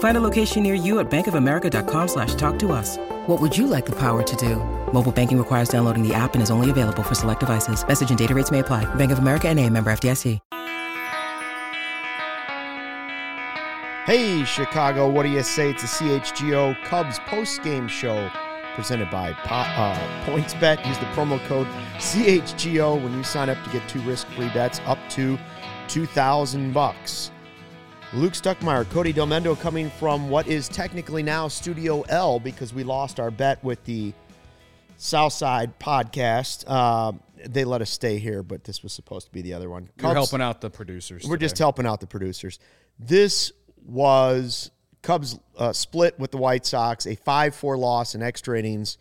Find a location near you at bankofamerica.com slash talk to us. What would you like the power to do? Mobile banking requires downloading the app and is only available for select devices. Message and data rates may apply. Bank of America and a member FDIC. Hey, Chicago, what do you say? It's a CHGO Cubs post-game show presented by uh, PointsBet. Use the promo code CHGO when you sign up to get two risk-free bets up to 2000 bucks. Luke Stuckmeyer, Cody Delmendo coming from what is technically now Studio L because we lost our bet with the Southside podcast. Uh, they let us stay here, but this was supposed to be the other one. You're helping out the producers. we're just helping out the producers. This was Cubs uh, split with the White Sox, a 5 4 loss in extra innings.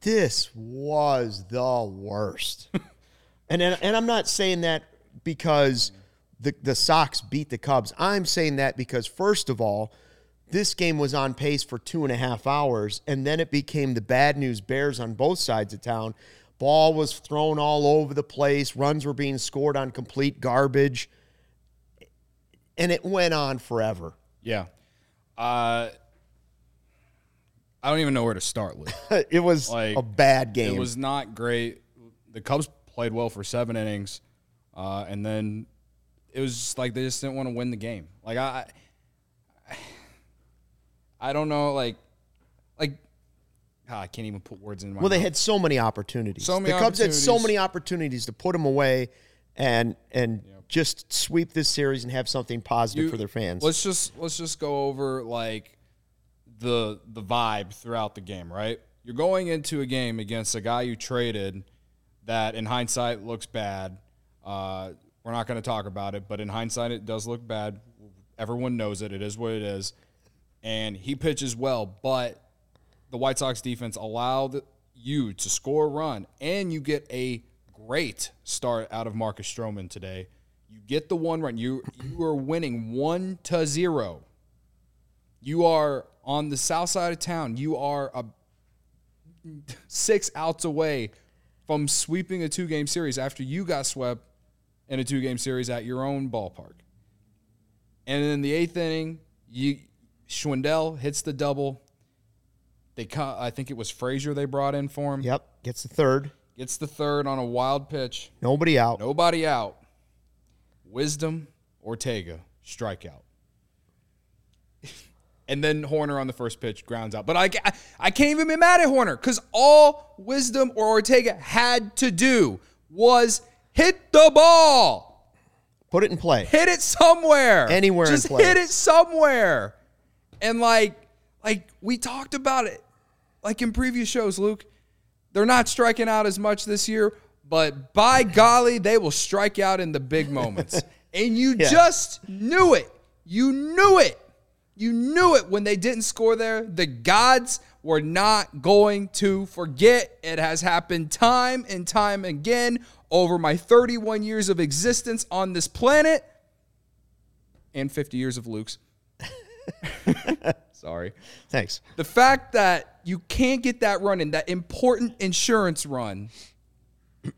This was the worst. and, and, and I'm not saying that because the, the Sox beat the Cubs. I'm saying that because, first of all, this game was on pace for two and a half hours, and then it became the bad news bears on both sides of town. Ball was thrown all over the place, runs were being scored on complete garbage, and it went on forever. Yeah. Uh, I don't even know where to start, with. it was Like, a bad game. It was not great. The Cubs played well for seven innings, uh, and then it was just like they just didn't want to win the game. Like I, I don't know. Like, like ah, I can't even put words in my. well, they had so many opportunities. So many the Cubs had so many opportunities to put them away and and just sweep this series and have something positive You- for their fans. Let's just let's just go over like the the vibe throughout the game, right? You're going into a game against a guy you traded that in hindsight looks bad. Uh, we're not going to talk about it, but in hindsight it does look bad. Everyone knows it. It is what it is. And he pitches well, but the White Sox defense allowed you to score a run, and you get a great start out of Marcus Stroman today. You get the one run. You you are winning one to zero. You are on the south side of town. You are a six outs away from sweeping a two game series after you got swept in a two game series at your own ballpark. And in the eighth inning, you Schwindel hits the double. They I think it was Frazier they brought in for him. yep, gets the third. Gets the third on a wild pitch. Nobody out. Nobody out. Wisdom, Ortega, strikeout. and then Hoerner on the first pitch grounds out. But I, ca- I can't even be mad at Hoerner because all Wisdom or Ortega had to do was hit the ball, Put it in play. hit it somewhere, Anywhere in Just play. hit it somewhere. And like, like we talked about it, like in previous shows, Luke. They're not striking out as much this year, but by golly, they will strike out in the big moments. and you Yeah. just knew it. You knew it. You knew it when they didn't score there. The gods were not going to forget. It has happened time and time again over my 31 years of existence on this planet and 50 years of Luke's. Sorry Thanks. the fact that you can't get that run in that important insurance run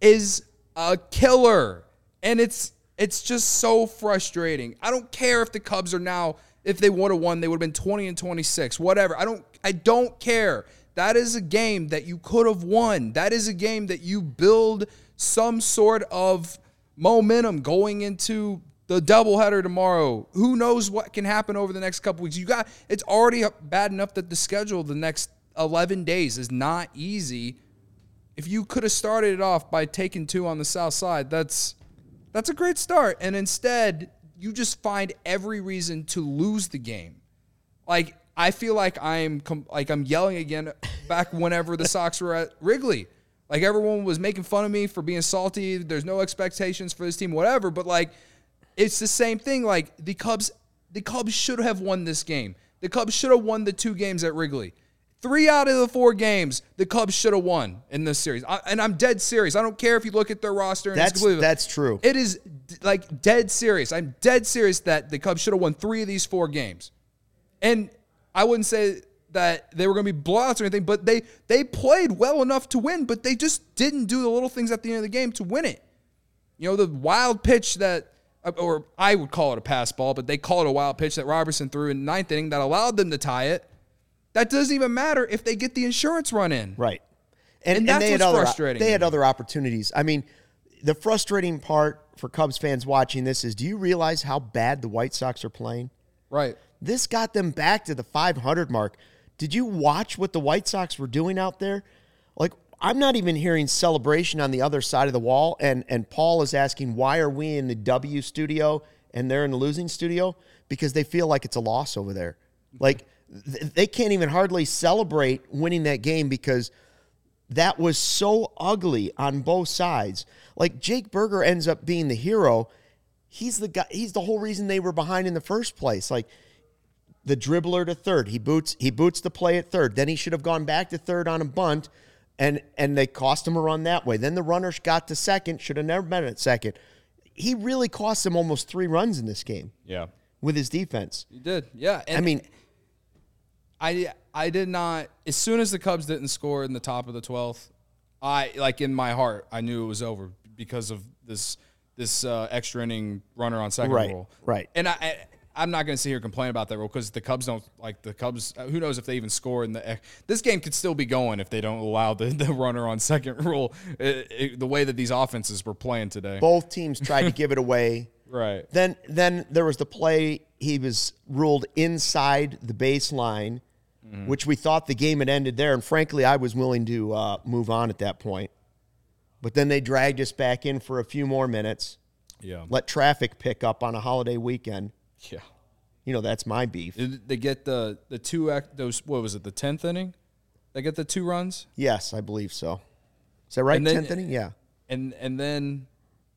is a killer and it's it's just so frustrating i don't care if the cubs are now if they would have won they would have been 20 and 26 whatever i don't i don't care that is a game that you could have won that is a game that you build some sort of momentum going into the doubleheader tomorrow. Who knows what can happen over the next couple weeks? You got it's already bad enough that the schedule the next 11 days is not easy. If you could have started it off by taking two on the south side, that's That's a great start. And instead, you just find every reason to lose the game. Like I feel like I'm com- like I'm yelling again back whenever the Sox were at Wrigley. Like everyone was making fun of me for being salty. There's no expectations for this team, whatever. But like, it's the same thing. Like the Cubs, the Cubs should have won this game. The Cubs should have won the two games at Wrigley. Three out of the four games, the Cubs should have won in this series. I, and I'm dead serious. I don't care if you look at their roster. And That's that's true. it is like dead serious. I'm dead serious that the Cubs should have won three of these four games. And I wouldn't say that they were going to be blowouts or anything, but they they played well enough to win, but they just didn't do the little things at the end of the game to win it. You know, the wild pitch that, or I would call it a pass ball, but they call it a wild pitch that Robertson threw in the ninth inning that allowed them to tie it. That doesn't even matter if they get the insurance run in. Right. And, And that's they had other, frustrating They had other opportunities. I mean, the frustrating part for Cubs fans watching this is do you realize how bad the White Sox are playing? Right. This got them back to the 500 mark. Did you watch what the White Sox were doing out there? Like, I'm not even hearing celebration on the other side of the wall. And, and Paul is asking, why are we in the W studio and they're in the losing studio? Because they feel like it's a loss over there. Like, they can't even hardly celebrate winning that game because that was so ugly on both sides. Like Jake Burger ends up being the hero. He's the guy. He's the whole reason they were behind in the first place. Like the dribbler to third, he boots he boots the play at third. Then he should have gone back to third on a bunt, and and they cost him a run that way. Then the runners got to second, should have never been at second. He really cost them almost three runs in this game Yeah. with his defense. He did. Yeah. And I mean, I I did not. As soon as the Cubs didn't score in the top of the twelfth, I like in my heart I knew it was over because of this this uh, extra inning runner on second Right, rule. right. And I. I I'm not going to sit here and complain about that rule because the Cubs don't like the Cubs. uh, Who knows if they even score in the? This game could still be going if they don't allow the, the runner on second rule. It- it- the way that these offenses were playing today, both teams tried to give it away. right? Then then there was the play he was ruled inside the baseline, which we thought the game had ended there. And frankly, I was willing to uh, move on at that point. But then they dragged us back in for a few more minutes, Yeah, let traffic pick up on a holiday weekend. yeah. You know, that's my beef. Did they get the the two act those what was it the tenth inning? They get the two runs. Yes, I believe so. Is that right? Tenth inning? Yeah. and and then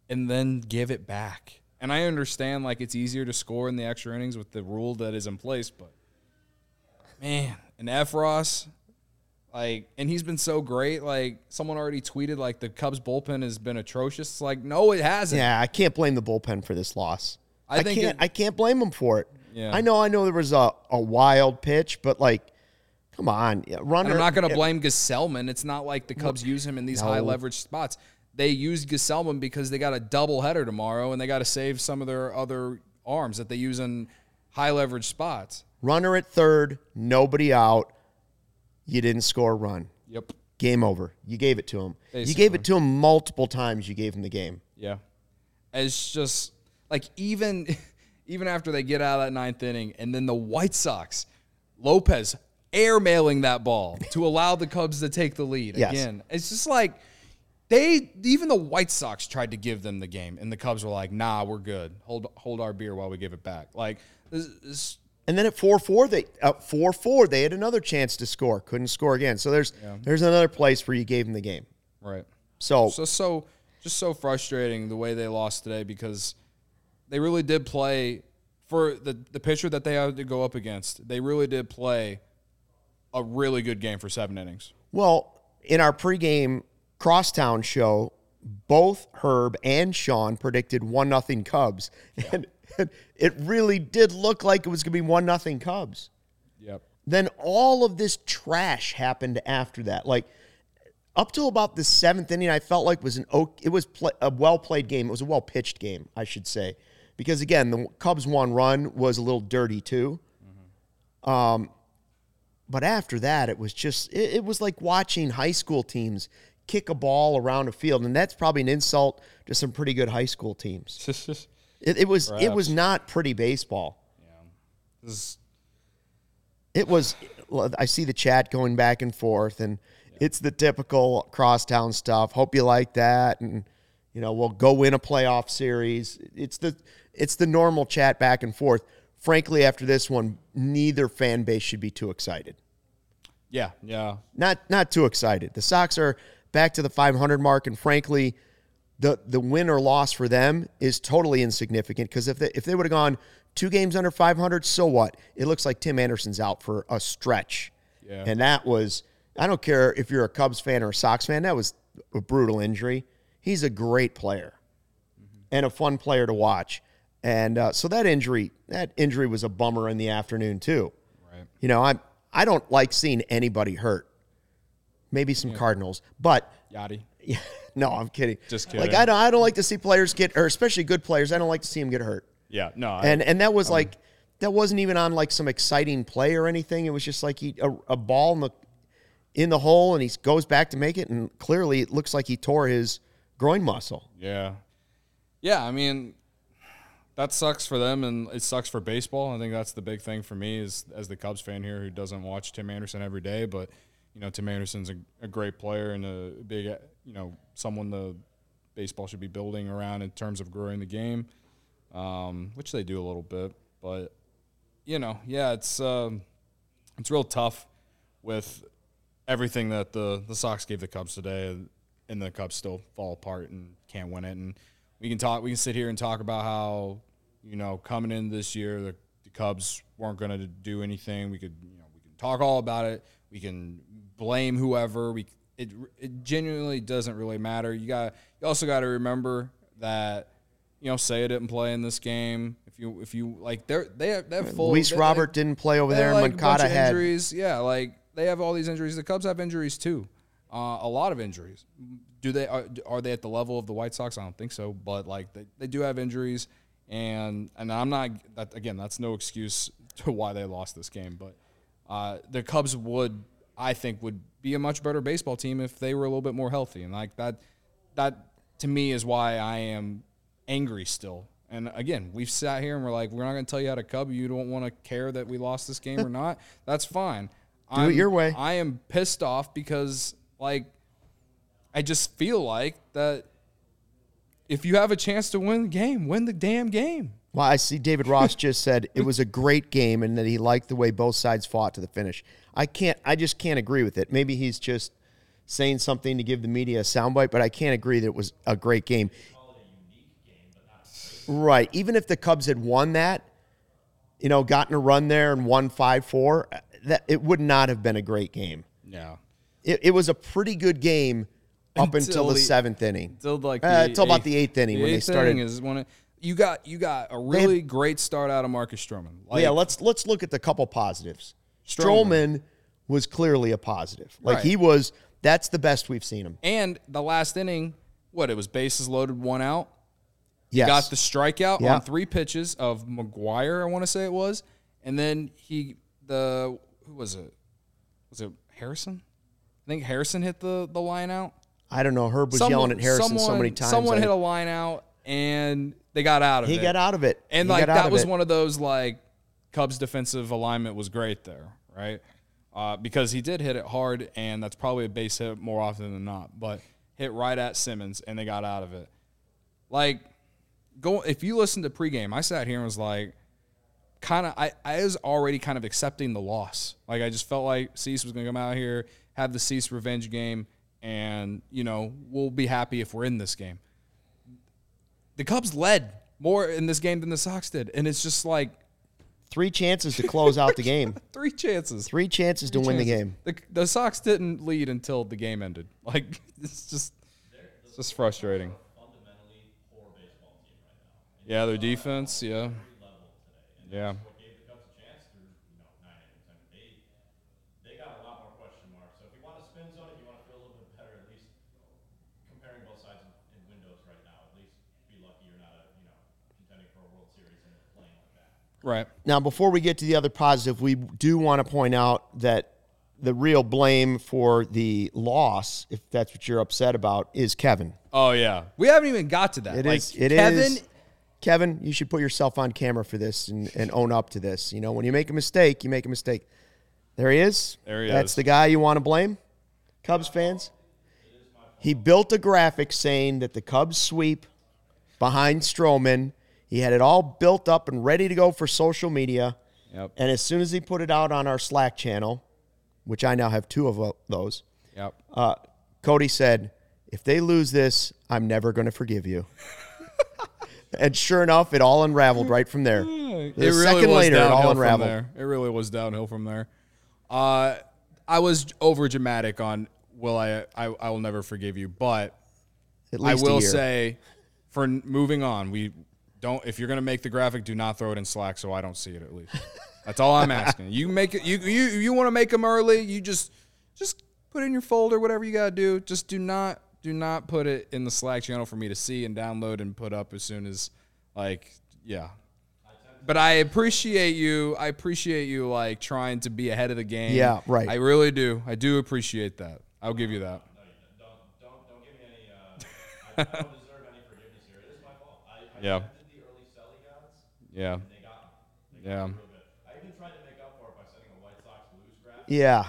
and then give it back. And I understand like it's easier to score in the extra innings with the rule that is in place, but man, and F Ross, like, and he's been so great. Like, someone already tweeted like the Cubs bullpen has been atrocious. It's like, no, it hasn't. Yeah, I can't blame the bullpen for this loss. I I, think can't. it- I can't blame them for it. Yeah. I know. I know there was a, a wild pitch, but like, come on, yeah, runner. And I'm not going to blame Gsellman. It's not like the Cubs use him in these high leverage spots. They use Gsellman because they got a double header tomorrow, and they got to save some of their other arms that they use in high leverage spots. Runner at third, nobody out. You didn't score a run. Yep. Game over. You gave it to him. You gave it to him multiple times. You gave him the game. Yeah. It's just like even even after they get out of that ninth inning, and then the White Sox, Lopez airmailing that ball to allow the Cubs to take the lead Yes. again. It's just like they even the White Sox tried to give them the game, and the Cubs were like, "Nah, we're good. Hold hold our beer while we give it back." Like this, this And then at four four, they uh, four four, they had another chance to score. Couldn't score again. So there's there's another place where you gave them the game. right. So So so just so frustrating the way they lost today because they really did play for the the pitcher that they had to go up against. They really did play a really good game for seven innings. Well, in our pregame crosstown show, both Herb and Sean predicted one nothing Cubs, and, and it really did look like it was going to be one nothing Cubs. Yep. Then all of this trash happened after that. Like up till about the seventh inning, I felt like was an it was play, a well played game. It was a well pitched game, I should say, because again, the Cubs one run was a little dirty too. Um, but after that, it was just it, it was like watching high school teams kick a ball around a field, and that's probably an insult to some pretty good high school teams. It, it was it was not pretty baseball. This- It was. I see the chat going back and forth, and it's the typical crosstown stuff. Hope you like that, and You know, we'll go win a playoff series. It's the it's the normal chat back and forth. Frankly, after this one, neither fan base should be too excited. Yeah, yeah. Not not too excited. The Sox are back to the 500 mark, and frankly, the the win or loss for them is totally insignificant. Because if they if they would have gone two games under 500, so what? It looks like Tim Anderson's out for a stretch, Yeah. and that was I don't care if you're a Cubs fan or a Sox fan. That was a brutal injury. He's a great player and a fun player to watch. And uh, so that injury, that injury was a bummer in the afternoon too. Right. You know, I I don't like seeing anybody hurt. Maybe some Cardinals, but Yachty. Yeah, no, I'm kidding. Just kidding. Like. I don't I don't like to see players get, or especially good players. I don't like to see them get hurt. Yeah, no. I- And and that was like that wasn't even on like some exciting play or anything. It was just like he a, a ball in the in the hole, and he goes back to make it, and clearly it looks like he tore his groin muscle. Yeah. Yeah, I mean that sucks for them and it sucks for baseball. I think that's the big thing for me is as the Cubs fan here who doesn't watch Tim Anderson every day, but you know, Tim Anderson's a, a great player and a big you know, someone the baseball should be building around in terms of growing the game. Um, which they do a little bit, but you know, yeah, it's um, it's real tough with everything that the the Sox gave the Cubs today, and the Cubs still fall apart and can't win it. And we can talk, we can sit here and talk about how you know coming in this year the, the Cubs weren't going to do anything. We could you know we can talk all about it. We can blame whoever. We it it genuinely doesn't really matter. You got you also got to remember that you know Saya didn't play in this game. If you if you like they're they have, they have full Luis they- Robert didn't play over they there. like, Moncada of had injuries. Yeah, like they have all these injuries. The Cubs have injuries too. Uh, a lot of injuries. Do they are, are they at the level of the White Sox? I don't think so. But like they, they do have injuries, and and I'm not that again. That's no excuse to why they lost this game. But uh, the Cubs would I think would be a much better baseball team if they were a little bit more healthy. And like that that to me is why I am angry still. And again, we've sat here and we're like, we're not going to tell you how to cub. You don't want to care that we lost this game or not. That's fine. Do it your way. I am pissed off because like I just feel like that if you have a chance to win the game, win the damn game. Well, I see David Ross just said it was a great game and that he liked the way both sides fought to the finish. I can't I just can't agree with it. Maybe he's just saying something to give the media a soundbite, but I can't agree that it was a great game. Right. Even if the Cubs had won that, you know, gotten a run there and won 5-4, that it would not have been a great game. Yeah. It, it was a pretty good game up until, Until the the- seventh inning. Until like Uh, the until about the eighth inning the when they started- inning is when it, you got you got a really great start out of Marcus Stroman. Like, yeah, let's let's look at the couple positives. Stroman. Stroman was clearly a positive. Like Right. he was that's the best we've seen him. And the last inning, what it was bases loaded, one out. Yes. Got the strikeout Yeah. on three pitches of McGuire, I want to say it was, and then he the who was it? Was it Harrison? I think Harrison hit the the line out. I don't know. Herb was Someone- yelling at Harrison so many times. Someone hit a line out and they got out of he it. He got out of it. And He like that was it. one of those like Cubs defensive alignment was great there, right? Uh, because he did hit it hard, and that's probably a base hit more often than not. But hit right at Simmons, and they got out of it. Like, go if you listen to pregame, I sat here and was like, kind of, I, I was already kind of accepting the loss. Like, I just felt like Cease was going to come out here, have the Cease revenge game, and you know we'll be happy if we're in this game the Cubs led more in this game than the Sox did, and it's just like three chances to close out the game. three chances. Three chances to win the game. The, the Sox didn't lead until the game ended. Like it's just it's just frustrating. Yeah, their defense. Yeah, yeah. what gave the Cubs a chance through you know nine innings. I mean, they they got a lot more question marks. So if you want to spin zone, if you want to feel a little bit better, at least comparing both sides in, in windows right now, at least be lucky you're not a you know contending for a World Series and playing like that. Right. Now, before we get to the other positive, we do want to point out that the real blame for the loss, if that's what you're upset about, is Kevin. Oh yeah, we haven't even got to that. It like, is. It is. Kevin. Kevin, you should put yourself on camera for this and, and own up to this. You know, when you make a mistake, you make a mistake. There he is. There he That's is. the guy you want to blame, Cubs fans. He built a graphic saying that the Cubs sweep behind Stroman. He had it all built up and ready to go for social media. Yep. And as soon as he put it out on our Slack channel, which I now have two of those, Yep. uh, Cody said, "If they lose this, I'm never going to forgive you." and sure enough, it all unraveled right from there. it A second later, it all downhill from unraveled. there. It really was downhill from there. Uh, I was over dramatic on will I, I I will never forgive you, but At I will say for moving on, we don't if you're gonna make the graphic, do not throw it in Slack so I don't see it at least. That's all I'm asking. You make it you you you want to make them early, you just just put it in your folder, whatever you gotta do. Just do not do not put it in the Slack channel for me to see and download and put up as soon as like yeah. But I appreciate you. I appreciate you like trying to be ahead of the game. Yeah, right. I really do. I do appreciate that. I'll give you that. Don't don't don't give me any. Uh, I, I don't deserve any forgiveness here. It is my fault. I, I Yeah. tempted the early selling odds. Yeah. They got. They got Yeah. me good. I even tried to make up for it by setting a White Sox lose graphic. Yeah.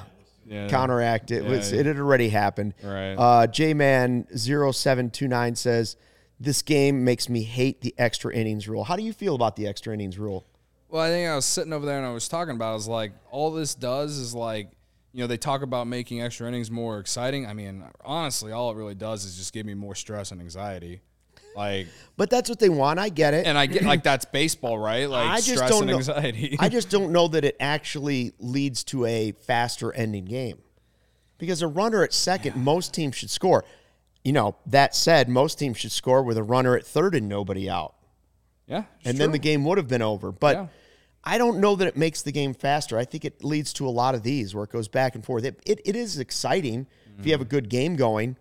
Yeah. counteract it. Yeah, was, yeah. It had already happened. Right. Uh, J-Man 0729 says, this game makes me hate the extra innings rule. How do you feel about the extra innings rule? Well, I think I was sitting over there and I was talking about. it. I was like, all this does is like, you know, they talk about making extra innings more exciting. I mean, honestly, all it really does is just give me more stress and anxiety. Like, But that's what they want. I get it. and I get like that's baseball, right? Like I just stress don't and know. anxiety. I just don't know that it actually leads to a faster ending game. Because a runner at second, most teams should score. You know, that said, most teams should score with a runner at third and nobody out. yeah, it's and then true. the game would have been over. But Yeah. I don't know that it makes the game faster. I think it leads to a lot of these where it goes back and forth. It, it, it is exciting if you have a good game going.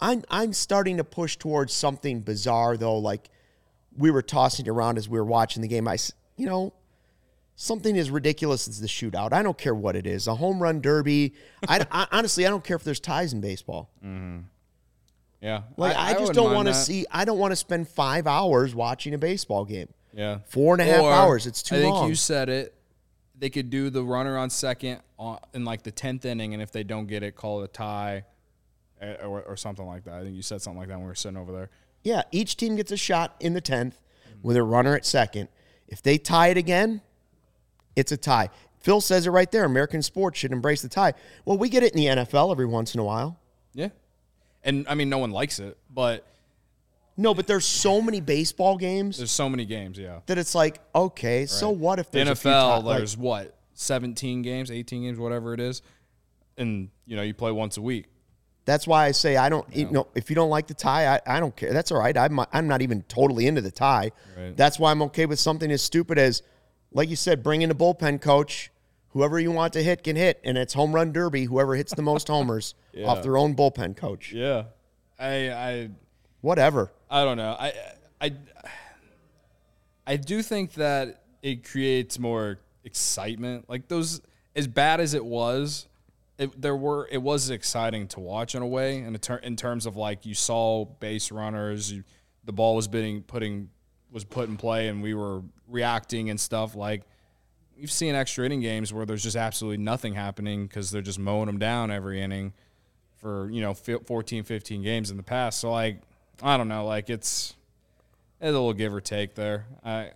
I'm I'm starting to push towards something bizarre though. Like we were tossing around as we were watching the game. I you know, something as ridiculous as the shootout. I don't care what it is. A home run derby. I, I- honestly, I don't care if there's ties in baseball. Mm-hmm. yeah. Like I, just wouldn't don't want to see. I don't want to spend five hours watching a baseball game. Yeah. Four and a half Or, hours. It's too I think long. you said it. They could do the runner on second on, in like the tenth inning, and if they don't get it, call it a tie, or, or something like that. I think you said something like that when we were sitting over there. Yeah, each team gets a shot in the 10th with a runner at second. If they tie it again, it's a tie. Phil says it right there. American sports should embrace the tie. Well, we get it in the NFL every once in a while. Yeah, and I mean, no one likes it, but No, but there's so many baseball games there's so many games. Yeah, that it's like, okay, so what if the there's a few NFL, ti- like- there's what 17 games, 18 games, whatever it is, and you know you play once a week. That's why I say I don't. You know, if you don't like the tie, I, I don't care. That's all right. I'm I'm not even totally into the tie. Right. That's why I'm okay with something as stupid as, like you said, bring in a bullpen coach. Whoever you want to hit can hit, and it's home run derby. Whoever hits the most homers off their own bullpen coach. Yeah, I I Whatever. I don't know. I I I do think that it creates more excitement. Like those, as bad as it was, it, there were it was exciting to watch in a way. In, a ter- in terms of like you saw base runners, you, the ball was being putting was put in play, and we were reacting and stuff. Like you've seen extra inning games where there's just absolutely nothing happening because they're just mowing them down every inning for you know fi- 14 15 games in the past so like i don't know like it's a little give or take there i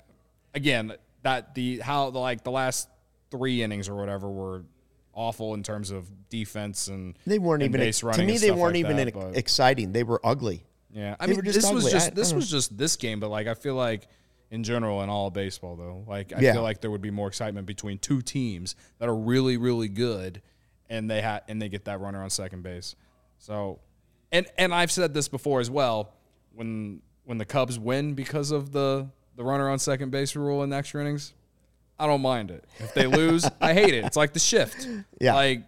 again that the how the like the last three innings or whatever were awful in terms of defense and They weren't and even base to me. They weren't like even that, exciting. They were ugly. yeah, I They mean, this was just I- this I was just this game, but like I feel like in general in all of baseball though, like I Yeah. feel like there would be more excitement between two teams that are really really good, and they had and they get that runner on second base. So, and and I've said this before as well when when the Cubs win because of the the runner on second base rule in the extra innings, I don't mind it. If they lose, I hate it. It's like the shift. Yeah. like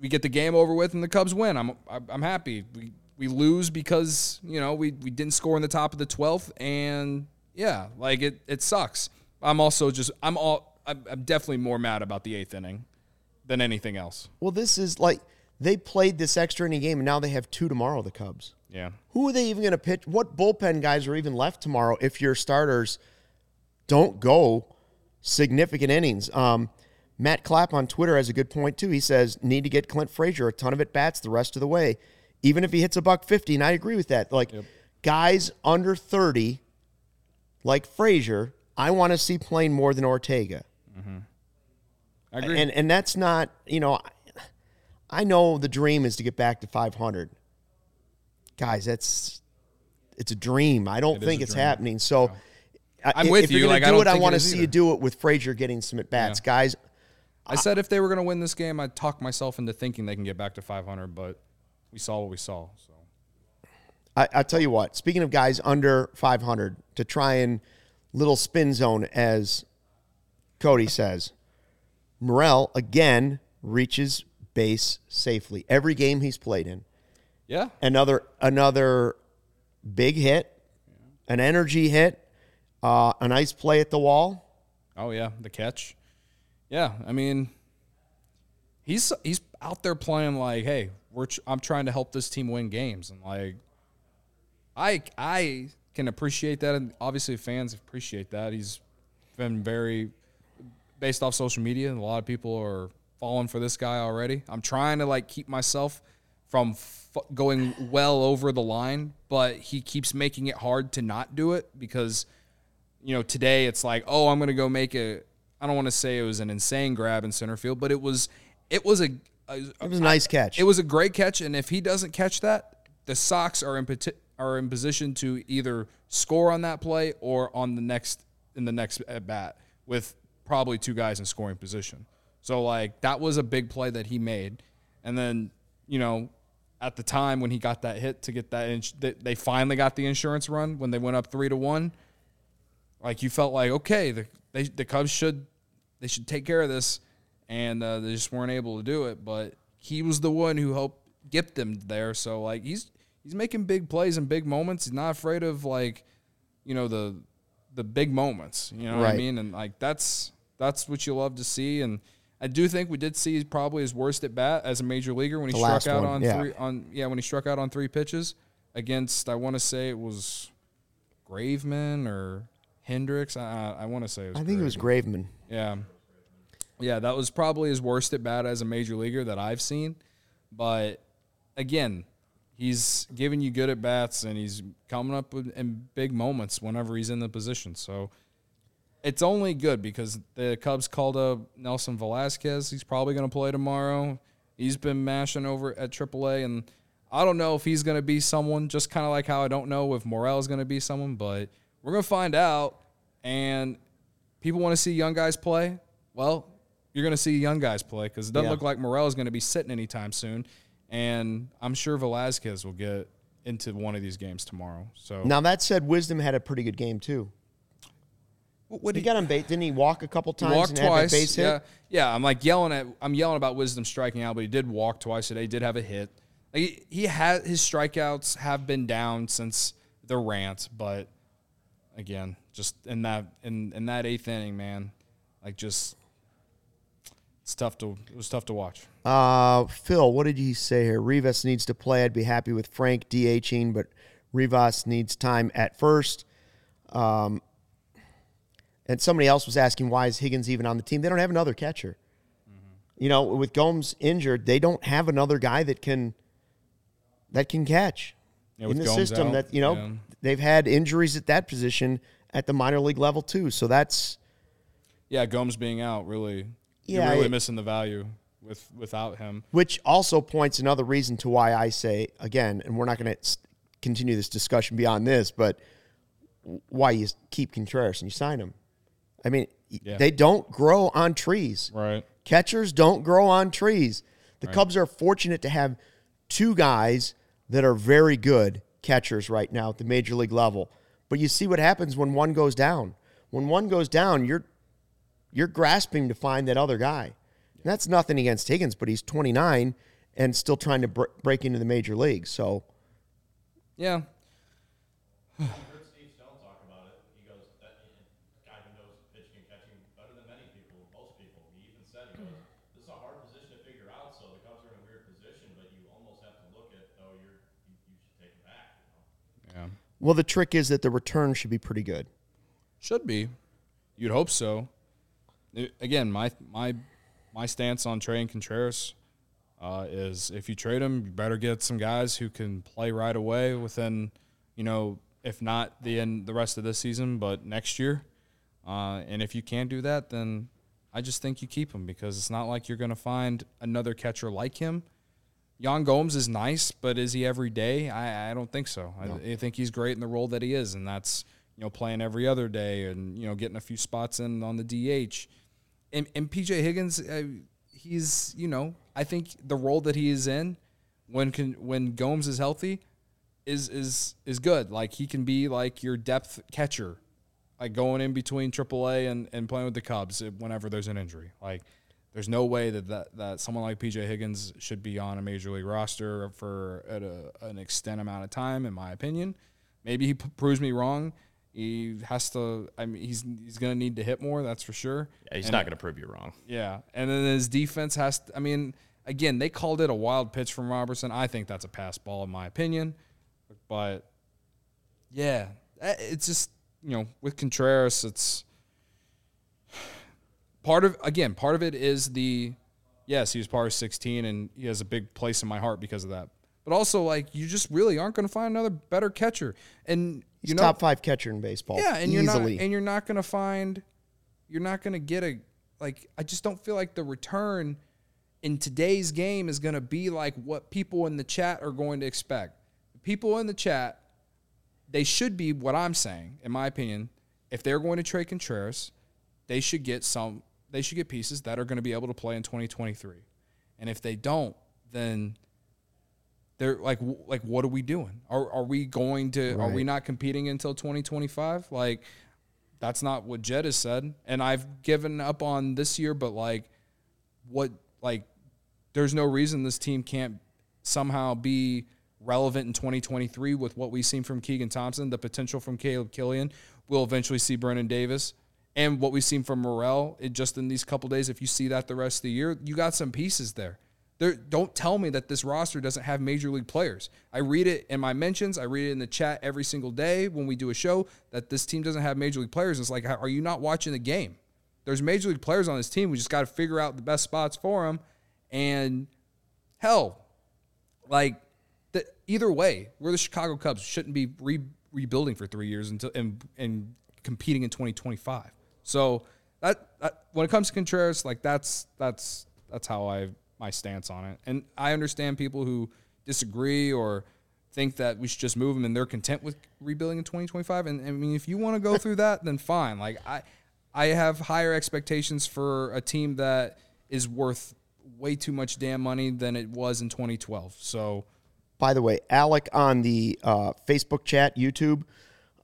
we get the game over with and the Cubs win. I'm I'm happy. We we lose because you know we we didn't score in the top of the twelfth, and yeah, like it it sucks. I'm also just I'm all I'm, I'm definitely more mad about the eighth inning than anything else. Well, this is like they played this extra inning game, and now they have two tomorrow. The Cubs. Yeah, Who are they even going to pitch? What bullpen guys are even left tomorrow if your starters don't go significant innings? Um, Matt Clapp on Twitter has a good point too. He says need to get Clint Frazier a ton of at bats the rest of the way. even if he hits a buck 50, and I agree with that. Like guys under 30, like Frazier, I want to see playing more than Ortega. I agree. And and that's not, you know, I know the dream is to get back to 500. Guys, that's it's a dream. I don't It think it's dream. happening. So I- I'm if- with if you. Like, I do it, I want to see either. you do it with Frazier getting some at bats. Guys, I said if they were going to win this game, I'd talk myself into thinking they can get back to 500, but we saw what we saw. So I, I tell you what, speaking of guys under 500, to try and little spin zone, as Cody says, Morel again reaches base safely every game he's played in. yeah, Another another big hit, an energy hit, uh, a nice play at the wall. oh yeah, the catch. Yeah, I mean, he's he's out there playing like, hey, we're I'm trying to help this team win games, and like, I I can appreciate that, and obviously fans appreciate that. He's been very based off social media, and a lot of people are falling for this guy already. I'm trying to like keep myself from f- going well over the line, but he keeps making it hard to not do it because you know, today it's like, oh, I'm gonna go make a. I don't want to say it was an insane grab in center field, but it was, it was a, a It was a nice catch. it was a great catch, and if he doesn't catch that, the Sox are in are in position to either score on that play or on the next in the next at bat with probably two guys in scoring position. So like that was a big play that he made, and then you know at the time when he got that hit to get that, ins- they finally got the insurance run when they went up three to one. Like you felt like okay, the they, the Cubs should they should take care of this, and uh, they just weren't able to do it. But he was the one who helped get them there. So like he's he's making big plays and big moments. He's not afraid of like you know the the big moments. You know what I mean? And like that's that's what you love to see. And I do think we did see probably his worst at bat as a major leaguer when he The struck out one, on yeah. three on yeah when he struck out on three pitches against I want to say it was Graveman or Hendriks. I, I want to say it was I think it was Graveman. yeah. Yeah, that was probably his worst at bat as a major leaguer that I've seen. But again, he's giving you good at bats and he's coming up with, in big moments whenever he's in the position. So it's only good because the Cubs called up Nelson Velazquez. He's probably going to play tomorrow. He's been mashing over at AAA, and I don't know if he's going to be someone. Just kind of like how I don't know if Morel is going to be someone, but we're going to find out. And people want to see young guys play. Well, you're going to see young guys play because it doesn't Yeah. look like Morel is going to be sitting anytime soon. And I'm sure Velazquez will get into one of these games tomorrow. So Now that said, Wisdom had a pretty good game too. what He got on base. Didn't he walk a couple times walked and twice. base hit? yeah, yeah. I'm like yelling at. I'm yelling about Wisdom striking out, but he did walk twice today. He did have a hit. Like he, he had his strikeouts have been down since the rant, but again, just in that in in that eighth inning, man, like just it's tough to it was tough to watch. Uh, Phil, what did he say here? Rivas needs to play. I'd be happy with Frank DHing, but Rivas needs time at first. Um, and somebody else was asking why is Higgins even on the team? They don't have another catcher. You know, with Gomes injured, they don't have another guy that can that can catch Yeah, in the Gomes system. out, that you know yeah. They've had injuries at that position at the minor league level too. So that's Yeah, Gomes being out really, Yeah, you're really it- missing the value with without him. Which also points another reason to why I say again, and we're not going to continue this discussion beyond this, but why you keep Contreras and you sign him. I mean, Yeah. they don't grow on trees. Right. Catchers don't grow on trees. The Cubs are fortunate to have two guys that are very good catchers right now at the major league level. But you see what happens when one goes down. When one goes down, you're you're grasping to find that other guy. And that's nothing against Higgins, but he's 29 and still trying to br- break into the major leagues. So Yeah. heard Steve Stone talk about it. He goes, that a guy who knows pitching and catching better than many people, most people. He even said, he goes, this is a hard position to figure out. So the Cubs are in a weird position, but you almost have to look at, though, you're you, you should take it back. You know? Yeah. Well, the trick is that the return should be pretty good. Should be. You'd hope so. It- again, my my my stance on Trey and Contreras, uh, is if you trade him, you better get some guys who can play right away within, you know, if not the end the rest of this season, but next year. Uh, and if you can't do that, then I just think you keep him because it's not like you're going to find another catcher like him. Yan Gomes is nice, but is he every day? I, I don't think so. I, I think he's great in the role that he is, and that's you know playing every other day and you know getting a few spots in on the DH. And, and PJ Higgins, uh, he's you know I think the role that he is in when can when Gomes is healthy is is is good. Like he can be like your depth catcher, like going in between AAA and and playing with the Cubs whenever there's an injury. Like there's no way that, that, that someone like PJ Higgins should be on a major league roster for at a, an extent amount of time, in my opinion. Maybe he p- proves me wrong. He has to. I mean, he's he's going to need to hit more. That's for sure. Yeah, he's And- not going to prove you wrong. Yeah, and then his defense has. To, I mean, again, they called it a wild pitch from Robertson. I think that's a pass ball, in my opinion. But yeah, eh, it's just you know with Contreras, it's part of again part of it is the yes he was part of 16 and he has a big place in my heart because of that. But also like you just really aren't going to find another better catcher, and He's you know top five catcher in baseball. yeah, and easily. you're not and you're not gonna find you're not gonna get a like I just don't feel like the return in today's game is gonna be like what people in the chat are going to expect. People in the chat, they should be what I'm saying, in my opinion. If they're going to trade Contreras, they should get some they should get pieces that are going to be able to play in 2023. And if they don't, then they're like like what are we doing? Are are we going to are we not competing until 2025? Like that's not what Jed has said. And I've given up on this year, but like what like there's no reason this team can't somehow be relevant in 2023 with what we've seen from Keegan Thompson, the potential from Caleb Killian. We'll eventually see Brennen Davis. And what we've seen from Morel just in these couple days, if you see that the rest of the year, you got some pieces there. There, don't tell me that this roster doesn't have major league players. I read it in my mentions. I read it in the chat every single day when we do a show that this team doesn't have major league players. It's like, are you not watching the game? There's major league players on this team. We just got to figure out the best spots for them. And hell, like the, either way, we're the Chicago Cubs. Shouldn't be re, rebuilding for three years until and and competing in 2025. So that, that when it comes to Contreras, like that's that's that's how I my stance on it. And I understand people who disagree or think that we should just move him and they're content with rebuilding in 2025. And I mean, if you want to go through that, then fine. Like I, I have higher expectations for a team that is worth way too much damn money than it was in 2012. So By the way, Alec on the uh, Facebook chat, YouTube,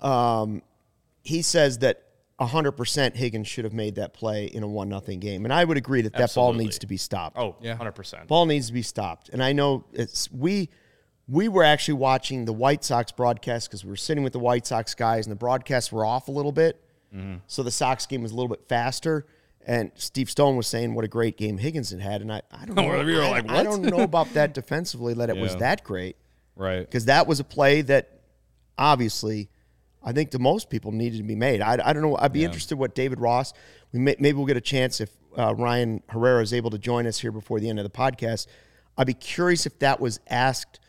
um, he says that 100% Higgins should have made that play in a 1 nothing game. And I would agree that that ball needs to be stopped. Oh, Yeah. 100%. Ball needs to be stopped. And I know it's we we were actually watching the White Sox broadcast because we were sitting with the White Sox guys and the broadcasts were off a little bit. So the Sox game was a little bit faster. And Steve Stone was saying what a great game Higgins had had. And I, I don't know. We were I, like, I don't know about that defensively that it was that great right, because that was a play that obviously I think to most people needed to be made. I, I don't know. I'd be interested what David Ross. We may, maybe we'll get a chance if uh, Ryan Herrera is able to join us here before the end of the podcast. I'd be curious if that was asked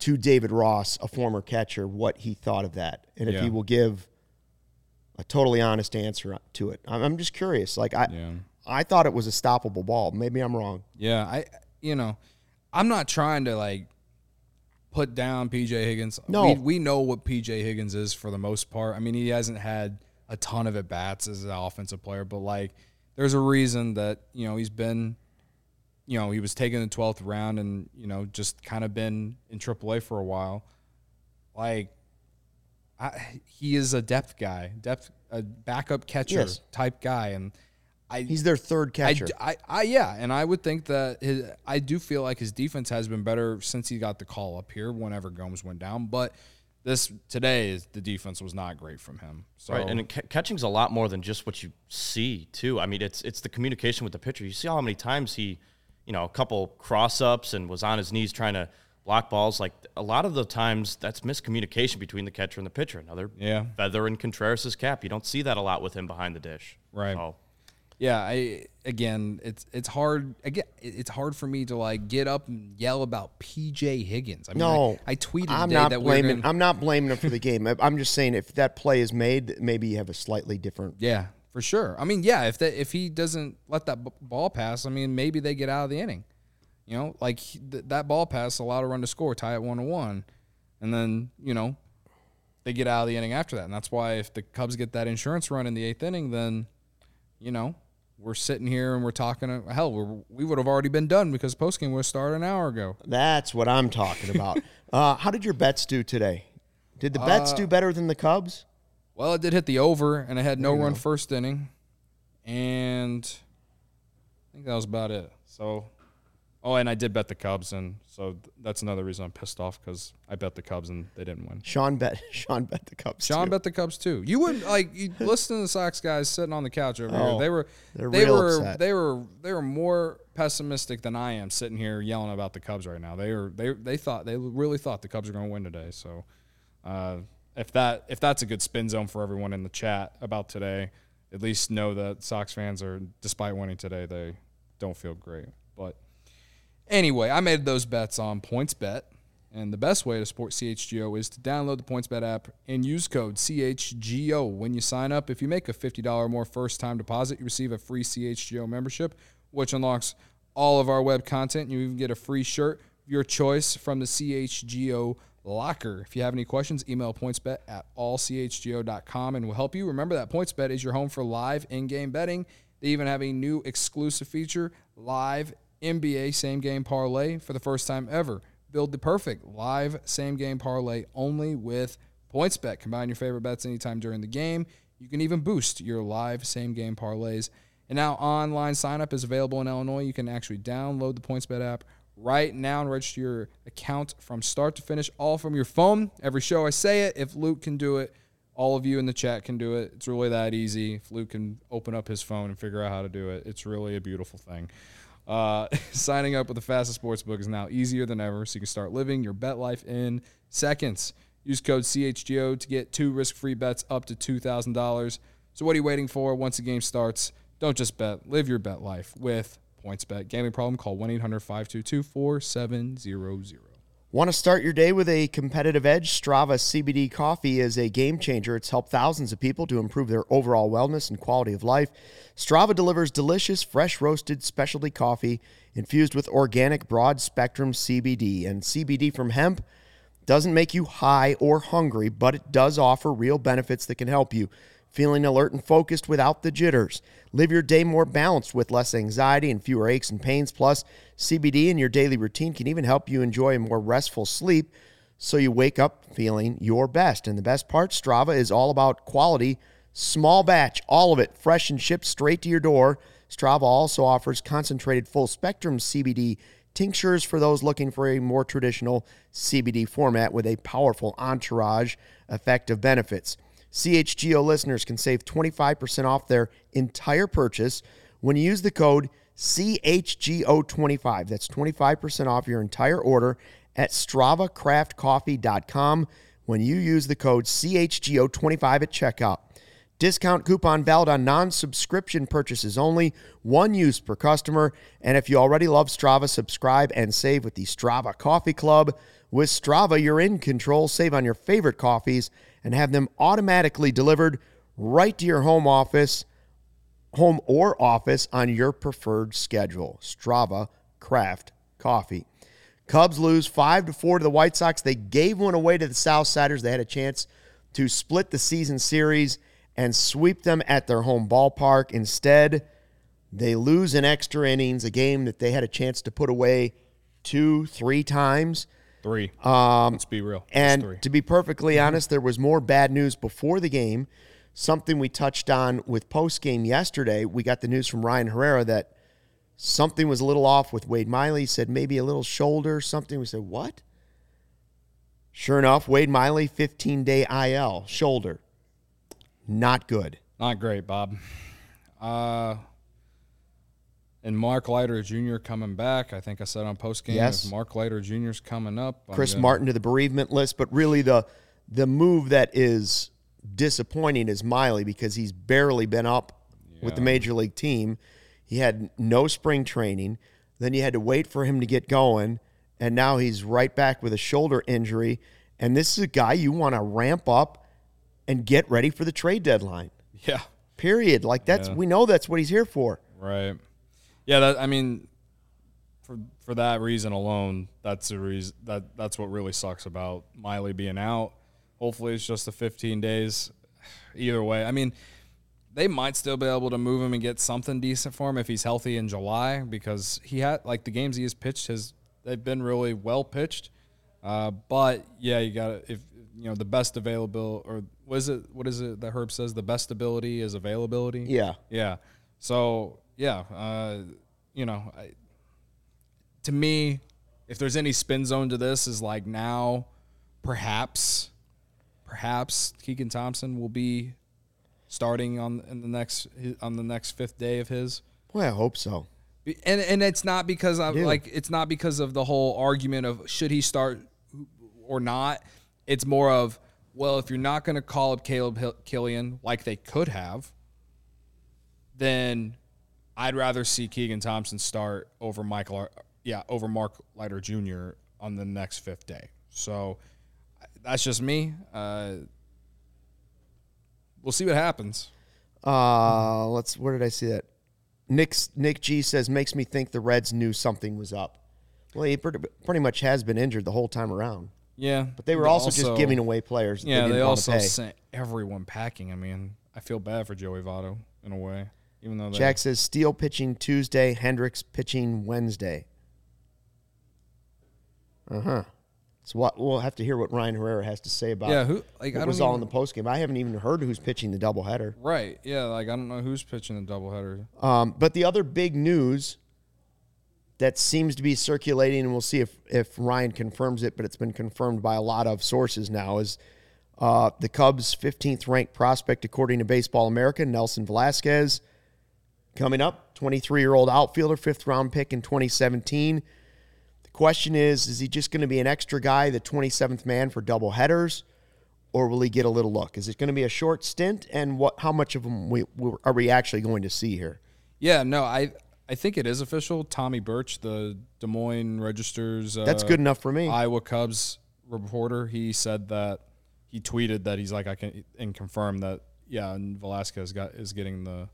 to David Ross, a former catcher, what he thought of that, and if Yeah. he will give a totally honest answer to it. I'm, I'm just curious. Like I, Yeah. I thought it was a stoppable ball. Maybe I'm wrong. Yeah, I you know, I'm not trying to like put down PJ Higgins. No. we, we know what PJ Higgins is for the most part. I mean, he hasn't had a ton of at bats as an offensive player, but like, there's a reason that you know he's been, you know, he was taken the 12th round and you know just kind of been in AAA for a while. Like, I, he is a depth guy, depth a backup catcher Yes. type guy, and I He's their third catcher. I, catcher. d- I, I- yeah, and I would think that his, I do feel like his defense has been better since he got the call up here. Whenever Gomes went down, but this today is the defense was not great from him. So Right, and ca- catching's a lot more than just what you see too. I mean, it's it's the communication with the pitcher. You see how many times he, you know, a couple cross ups and was on his knees trying to block balls. Like a lot of the times, that's miscommunication between the catcher and the pitcher. Another Yeah. feather in Contreras' cap. You don't see that a lot with him behind the dish. Right. So, Yeah, I again, it's it's hard. Again, it's hard for me to like get up and yell about PJ Higgins. I mean, No, I, I tweeted I'm not that blaming. gonna, I'm not blaming him for the game. I'm just saying if that play is made, maybe you have a slightly different. Yeah, for sure. I mean, yeah, if that if he doesn't let that b- ball pass, I mean, maybe they get out of the inning. You know, like th- that ball pass allowed a run to score, tie it one to one, and then you know they get out of the inning after that, and that's why if the Cubs get that insurance run in the eighth inning, then you know we're sitting here and we're talking. Hell, we're, we would have already been done because postgame would have started an hour ago. That's what I'm talking about. uh, how did your bets do today? Did the bets Uh, do better than the Cubs? Well, it did hit the over, and it had no run first inning, and I think that was about it. So, oh, and I did bet the Cubs, and so th- that's another reason I'm pissed off because I bet the Cubs and they didn't win. Sean bet. Sean bet the Cubs. Sean too. bet the Cubs too. You wouldn't like you listen to the Sox guys sitting on the couch over Oh, here. They were they were upset. they were they were more pessimistic than I am sitting here yelling about the Cubs right now. They were they they thought they really thought the Cubs were going to win today. So uh, if that if that's a good spin zone for everyone in the chat about today, at least know that Sox fans are despite winning today, they don't feel great. Anyway, I made those bets on PointsBet, and the best way to support CHGO is to download the PointsBet app and use code CHGO when you sign up. If you make a $50 or more first time deposit, you receive a free CHGO membership, which unlocks all of our web content. You even get a free shirt of your choice from the CHGO locker. If you have any questions, email pointsbet at allchgo.com and we'll help you. Remember that PointsBet is your home for live in-game betting. They even have a new exclusive feature, live NBA same game parlay for the first time ever. Build the perfect live same game parlay only with PointsBet. Combine your favorite bets anytime during the game. You can even boost your live same game parlays. And now online sign up is available in Illinois. You can actually download the PointsBet app right now and register your account from start to finish, all from your phone. Every show I say it. If Luke can do it, all of you in the chat can do it. It's really that easy. If Luke can open up his phone and figure out how to do it, it's really a beautiful thing. Uh, signing up with the fastest sports book is now easier than ever, so you can start living your bet life in seconds. Use code CHGO to get two risk-free bets up to $2,000. So what are you waiting for? Once the game starts, don't just bet. Live your bet life with PointsBet. Gambling problem? Call 1-800-522-4700. Want to start your day with a competitive edge? Strava CBD coffee is a game changer. It's helped thousands of people to improve their overall wellness and quality of life. Strava delivers delicious, fresh roasted specialty coffee infused with organic broad spectrum CBD. And CBD from hemp doesn't make you high or hungry, but it does offer real benefits that can help you. Feeling alert and focused without the jitters. Live your day more balanced with less anxiety and fewer aches and pains. Plus, CBD in your daily routine can even help you enjoy a more restful sleep so you wake up feeling your best. And the best part, Strava is all about quality, small batch, all of it fresh and shipped straight to your door. Strava also offers concentrated full spectrum CBD tinctures for those looking for a more traditional CBD format with a powerful entourage effect of benefits. CHGO listeners can save 25% off their entire purchase when you use the code CHGO25. That's 25% off your entire order at StravaCraftCoffee.com when you use the code CHGO25 at checkout. Discount coupon valid on non subscription purchases only, one use per customer. And if you already love Strava, subscribe and save with the Strava Coffee Club. With Strava, you're in control. Save on your favorite coffees and have them automatically delivered right to your home office, home or office on your preferred schedule. Strava Craft Coffee. Cubs lose 5 to 4 to the White Sox. They gave one away to the Southsiders. They had a chance to split the season series and sweep them at their home ballpark. Instead, they lose in extra innings, a game that they had a chance to put away two, three times. Three. Um, Let's be real. And three. to be perfectly honest, there was more bad news before the game. Something we touched on with post game yesterday. We got the news from Ryan Herrera that something was a little off with Wade Miley. He said maybe a little shoulder, something. We said, what? Sure enough, Wade Miley, 15 day IL, shoulder. Not good. Not great, Bob. Uh, and Mark Leiter Jr. coming back. I think I said on post game. Yes. If Mark Leiter Jr. is coming up. I'm Chris gonna- Martin to the bereavement list, but really the the move that is disappointing is Miley because he's barely been up with the major league team. He had no spring training. Then you had to wait for him to get going. And now he's right back with a shoulder injury. And this is a guy you want to ramp up and get ready for the trade deadline. Yeah. Period. Like that's we know that's what he's here for. Right. Yeah. That I mean, for for that reason alone, that's the reason that that's what really sucks about Miley being out. Hopefully, it's just the 15 days. Either way, I mean, they might still be able to move him and get something decent for him if he's healthy in July because he had like the games he has pitched has they've been really well pitched. Uh, but yeah, you got if you know the best available or what is it? What is it that Herb says? The best ability is availability. Yeah. Yeah. So yeah, uh, you know, I, to me, if there's any spin zone to this, is like now, perhaps, perhaps Keegan Thompson will be starting on in the next on the next fifth day of his. Boy, I hope so. And and it's not because I'm Yeah. like it's not because of the whole argument of should he start or not. It's more of well, if you're not going to call up Caleb Hill- Killian like they could have, then I'd rather see Keegan Thompson start over Michael, yeah, over Mark Leiter Jr. on the next fifth day. So that's just me. Uh, we'll see what happens. Uh, let's. Where did I see that? Nick Nick G says makes me think the Reds knew something was up. Well, he pretty, pretty much has been injured the whole time around. Yeah, But they were also, just giving away players. Yeah, they, they, also sent everyone packing. I mean, I feel bad for Joey Votto in a way, even though Jack says Steele pitching Tuesday, Hendricks pitching Wednesday. Uh huh. So what we'll have to hear what Ryan Herrera has to say about. Yeah, who- like, what I was don't all even- in the post game. I haven't even heard who's pitching the doubleheader. right? Yeah, like I don't know who's pitching the doubleheader. Um, but the other big news that seems to be circulating, and we'll see if, if Ryan confirms it, but it's been confirmed by a lot of sources now, is uh, the Cubs' 15th ranked prospect, according to Baseball America, Nelson Velazquez, coming up, 23 year old outfielder, fifth round pick in 2017. The question is is he just going to be an extra guy, the 27th man for double headers? Or will he get a little look? Is it going to be a short stint? And what? How much of him we, we, are we actually going to see here? Yeah, no, I I think it is official. Tommy Birch, the Des Moines Register's uh, That's good enough for me. Iowa Cubs reporter, he said that he tweeted that he's like I can and confirmed that yeah, and Velazquez got is getting the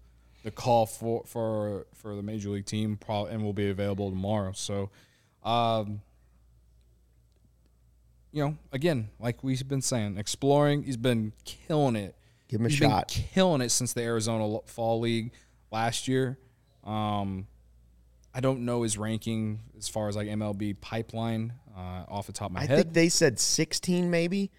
the call for for for the major league team probably and will be available tomorrow. So, um, you know, again, like we've been saying, exploring. He's been killing it. Give him a He's shot. Been killing it since the Arizona Fall League last year. Um, I don't know his ranking as far as like MLB pipeline uh, off the top of my I head. I think they said 16 maybe,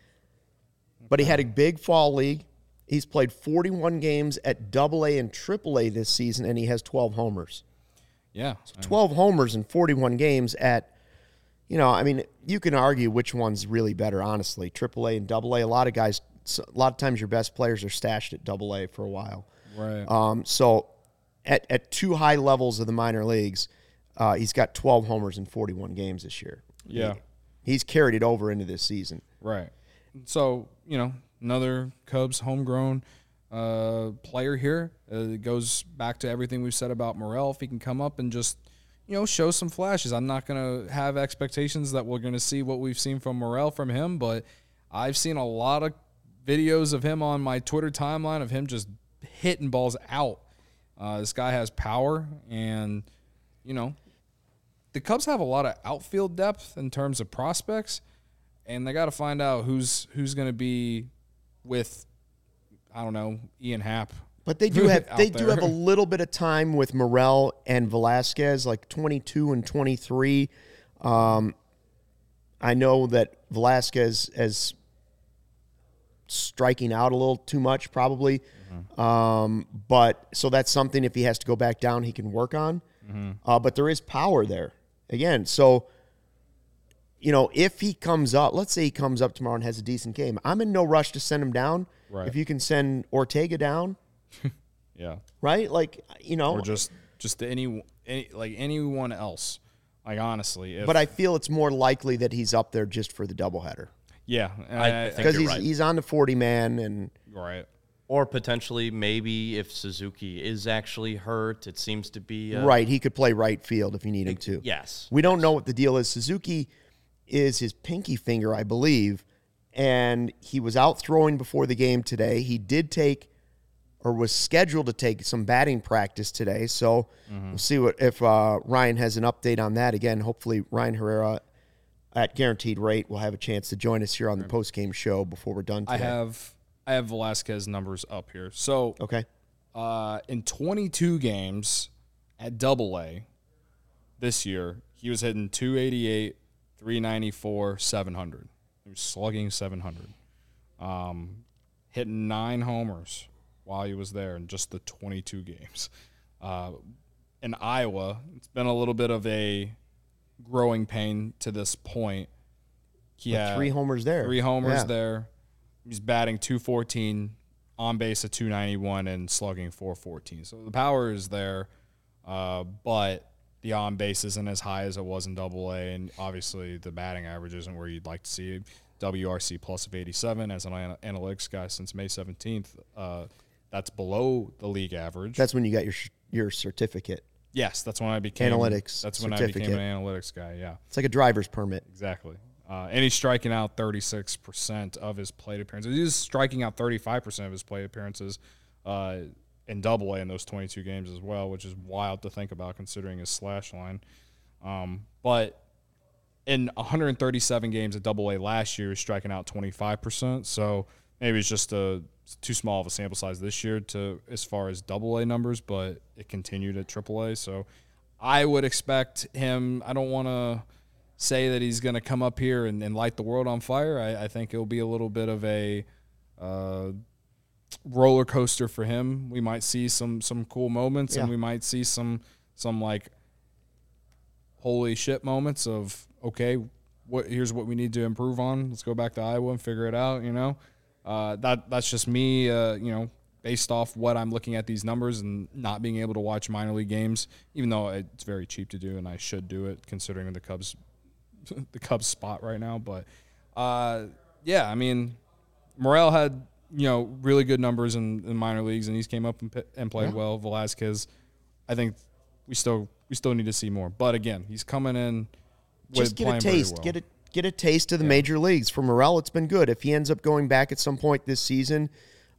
but he had a big fall league. He's played 41 games at Double A and Triple A this season, and he has 12 homers. yeah, 12 homers in 41 games at, you know, I mean, you can argue which one's really better, honestly. Triple A and Double A. A lot of guys, a lot of times your best players are stashed at Double A for a while. right. Um, so at, at two high levels of the minor leagues, uh, he's got 12 homers in 41 games this year. yeah, He's carried it over into this season. right. So you know, another Cubs homegrown uh, player here. Uh, it goes back to everything we've said about Morel. If he can come up and just you know show some flashes, I'm not gonna have expectations that we're gonna see what we've seen from Morel from him, but I've seen a lot of videos of him on my Twitter timeline of him just hitting balls out. Uh, this guy has power, and you know, the Cubs have a lot of outfield depth in terms of prospects, and they got to find out who's who's going to be with, I don't know, Ian Happ. But they do have they do have a little bit of time with Morel and Velazquez, like 22 and 23. Um, I know that Velazquez is striking out a little too much, probably. Um, but so that's something if he has to go back down, he can work on. Uh, but there is power there again. So you know, if he comes up, let's say he comes up tomorrow and has a decent game, I'm in no rush to send him down. Right. If you can send Ortega down, Yeah, right? Like you know, or just just any, any like anyone else. Like honestly, if, but I feel it's more likely that he's up there just for the doubleheader yeah, I I, because he's right. he's on the 40 man and right. Or potentially, maybe if Suzuki is actually hurt, it seems to be uh, right, he could play right field if you need him to. Yes, We don't know what the deal is. Suzuki is his pinky finger, I believe, and he was out throwing before the game today. He did take or was scheduled to take some batting practice today. So we'll see what if uh, Ryan has an update on that. Again, hopefully Ryan Herrera at guaranteed rate will have a chance to join us here on the post game show before we're done. Today. I have I have Velazquez numbers up here. So okay. uh, in 22 games at Double A this year, he was hitting 288, 394, 700. He was slugging 700. Um, hitting nine homers while he was there in just the 22 games. Uh, in Iowa, it's been a little bit of a growing pain to this point. He had three homers there. Three homers Yeah. there. He's batting 214, on base at 291, and slugging 414. So the power is there, uh, but the on base isn't as high as it was in Double A, and obviously the batting average isn't where you'd like to see it. WRC plus of 87 as an analytics guy since May 17th. Uh, that's below the league average. That's when you got your your certificate. yes, that's when I became Analytics That's when I became an analytics guy. Yeah. It's like a driver's permit. Exactly. Uh, and he's striking out 36% of his plate appearances. He's striking out 35% of his plate appearances uh, in double A in those 22 games as well, which is wild to think about considering his slash line. Um, but in 137 games at double A last year, he's striking out 25%. So maybe it's just a, too small of a sample size this year to as far as double A numbers, but it continued at triple A. So I would expect him, I don't want to say that he's going to come up here and, and light the world on fire. I, I think it'll be a little bit of a uh, roller coaster for him. We might see some some cool moments, and we might see some some like holy shit moments of okay, what here's what we need to improve on. Let's go back to Iowa and figure it out. You know, uh, that that's just me. Uh, you know. Based off what I'm looking at these numbers and not being able to watch minor league games, even though it's very cheap to do and I should do it considering the Cubs the Cubs spot right now. But uh, yeah, I mean, Morel had you know really good numbers in, in minor leagues, and he's came up and, and played well. Velazquez, I think we still we still need to see more. But again, he's coming in with Just get a taste. well. Get a get a taste of the major leagues. For Morel, it's been good. If he ends up going back at some point this season,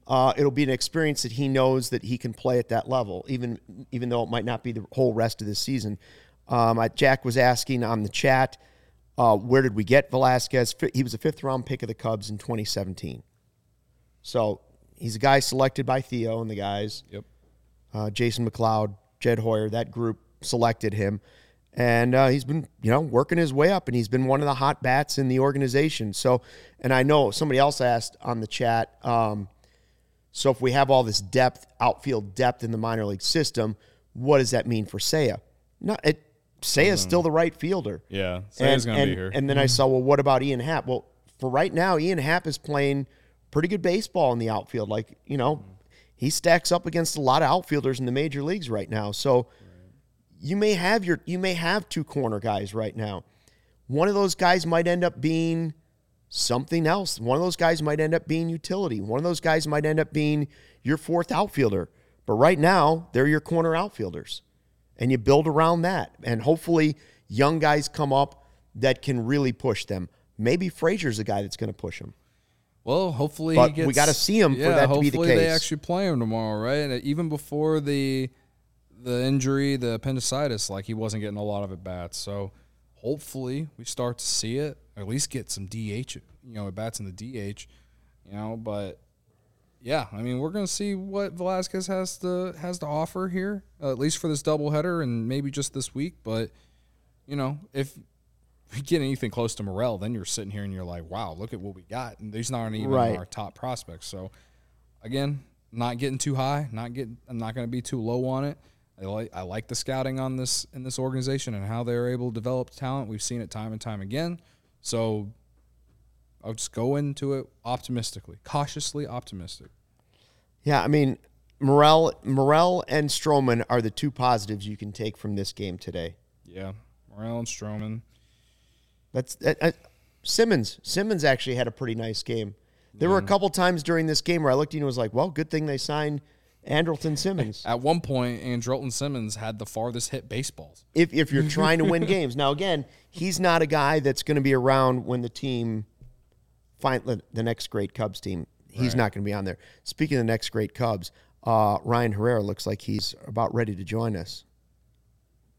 uh, it'll be an experience that he knows that he can play at that level, even even though it might not be the whole rest of this season. Um, I, Jack was asking on the chat, uh, where did we get Velazquez? He was a fifth round pick of the Cubs in 2017. So he's a guy selected by Theo and the guys Yep. uh, Jason McLeod, Jed Hoyer, that group selected him. And uh, he's been, you know, working his way up, and he's been one of the hot bats in the organization. So, and I know somebody else asked on the chat. Um, so, if we have all this depth, outfield depth in the minor league system, what does that mean for Seiya? Not it. Seiya's still the right fielder. Yeah, Seiya's and, gonna be here. And then I saw, well, what about Ian Happ? Well, for right now, Ian Happ is playing pretty good baseball in the outfield. Like, you know, he stacks up against a lot of outfielders in the major leagues right now. So you may have your you may have two corner guys right now. One of those guys might end up being something else. One of those guys might end up being utility. One of those guys might end up being your fourth outfielder. But right now, they're your corner outfielders. And you build around that. And hopefully young guys come up that can really push them. Maybe Frazier's the guy that's going to push them. Well, hopefully, But he gets, we gotta see him for yeah, that to be the hopefully they actually play him tomorrow, right? And even before the the injury, the appendicitis, like he wasn't getting a lot of at bats. So hopefully we start to see it, or at least get some DH, you know, at bats in the DH, you know. But yeah, I mean, we're gonna see what Velazquez has to has to offer here, uh, at least for this doubleheader and maybe just this week. But you know, if we get anything close to Morel, then you're sitting here and you're like, wow, look at what we got. And these aren't even Right. our top prospects. So again, not getting too high, not getting I'm not gonna be too low on it. I like I like the scouting on this in this organization and how they're able to develop talent. We've seen it time and time again. So I'll just go into it optimistically, cautiously optimistic. Yeah, I mean, Morel, Morel and Stroman are the two positives you can take from this game today. Yeah. Morel and Stroman. That's that, uh, Simmons. Simmons actually had a pretty nice game. There were a couple times during this game where I looked at you and was like, well, good thing they signed Andrelton Simmons. At one point, Andrelton Simmons had the farthest hit baseballs. if if you're trying to win games. Now again, he's not a guy that's going to be around when the team find the- the next great Cubs team. He's not going to be on there. Speaking of the next great Cubs, uh, Ryan Herrera looks like he's about ready to join us.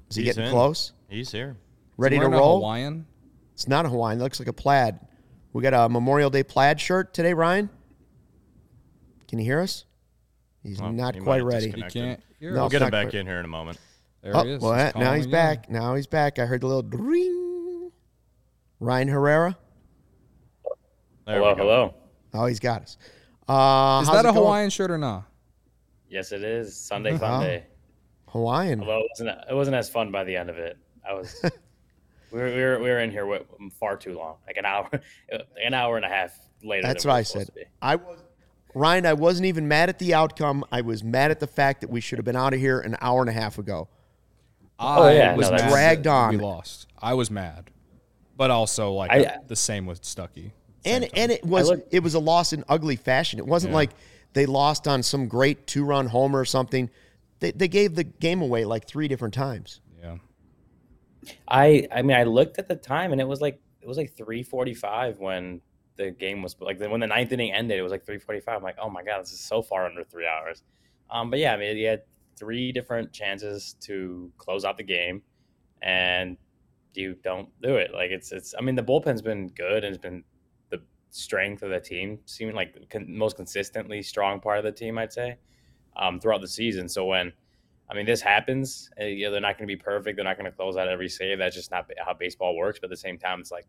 Is he He's getting in. close? He's here. Ready to roll? Hawaiian. It's not a Hawaiian. It looks like a plaid. We got a Memorial Day plaid shirt today, Ryan. Can you hear us? He's Well, not he quite ready. He can't. Hear no, we'll get him back quite- in here in a moment. There Oh, he is. well, He's now he's again. back. Now he's back. I heard the little ring. Ryan Herrera. There hello, hello. Oh, he's got us. Uh, Is that it a going? Hawaiian shirt or not? Yes, it is Sunday Oh. fun day. Hawaiian. Although it wasn't, it wasn't as fun by the end of it. I was, we were, we were, we were in here wi- um, far too long, like an hour, an hour and a half later. That's than what we I said. I was Ryan. I wasn't even mad at the outcome. I was mad at the fact that we should have been out of here an hour and a half ago. Oh, I yeah, was no, that's- mad Dragged on. We lost. I was mad, but also like I- the same with Stuckey. and and it was look- it was a loss in ugly fashion. It wasn't like they lost on some great two run homer or something. They they gave the game away like three different times. I, I mean, I looked at the time and it was like, it was like three forty five when the game was like when the ninth inning ended. It was like three forty five. I'm like, oh my god, this is so far under three hours. Um, but yeah, I mean, you had three different chances to close out the game, and you don't do it. Like it's it's. I mean, the bullpen's been good and it's been the strength of the team, seeming like con- most consistently strong part of the team, I'd say, um, throughout the season. So when I mean, this happens. Uh, you know, they're not going to be perfect. They're not going to close out every save. That's just not how baseball works. But at the same time, it's like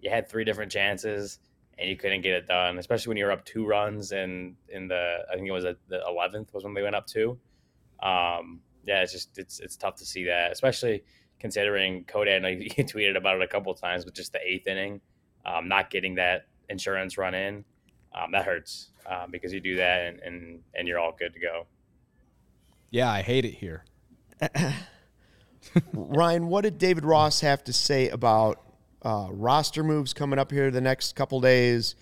you had three different chances and you couldn't get it done. Especially when you were up two runs and in the I think it was a, the eleventh was when they went up two. Um, yeah, it's just it's it's tough to see that, especially considering Cody. I know you tweeted about it a couple of times, but just the eighth inning, um, not getting that insurance run in, um, that hurts um, because you do that and, and and you're all good to go. Yeah, I hate it here. Ryan, what did David Ross have to say about uh, roster moves coming up here the next couple days,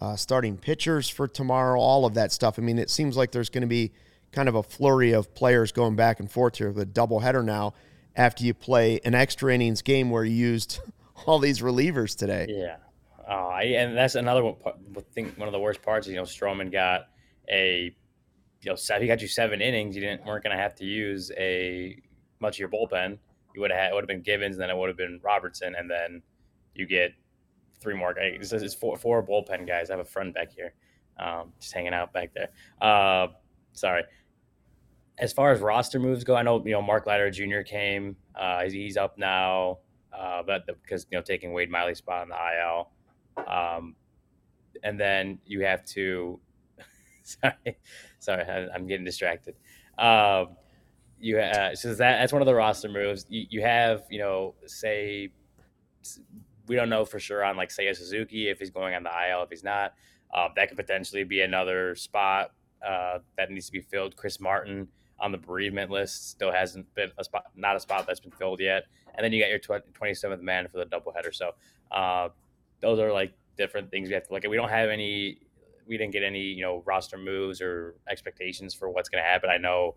uh, starting pitchers for tomorrow, all of that stuff? I mean, it seems like there's going to be kind of a flurry of players going back and forth here the a doubleheader now after you play an extra innings game where you used all these relievers today. Yeah, uh, I, and that's another one. part- Think one of the worst parts. is, You know, Stroman got a, you know, he got you seven innings. You didn't weren't going to have to use a much of your bullpen. You would have had it would have been Gibbons, then it would have been Robertson, and then you get three more guys. This is four four bullpen guys. I have a friend back here, um, just hanging out back there. Uh, sorry. As far as roster moves go, I know you know Mark Leiter Jr. came. Uh, he's, he's up now, uh, but the, because you know taking Wade Miley's spot on the IL, um, and then you have to. sorry, sorry, I'm getting distracted. Um, you uh, so that that's one of the roster moves. You, you have you know say we don't know for sure on like Seiya Suzuki if he's going on the IL if he's not. Uh, that could potentially be another spot uh, that needs to be filled. Chris Martin on the bereavement list still hasn't been a spot, not a spot that's been filled yet. And then you got your twenty seventh man for the doubleheader. So uh, those are like different things we have to look at. We don't have any. We didn't get any, you know, roster moves or expectations for what's going to happen. I know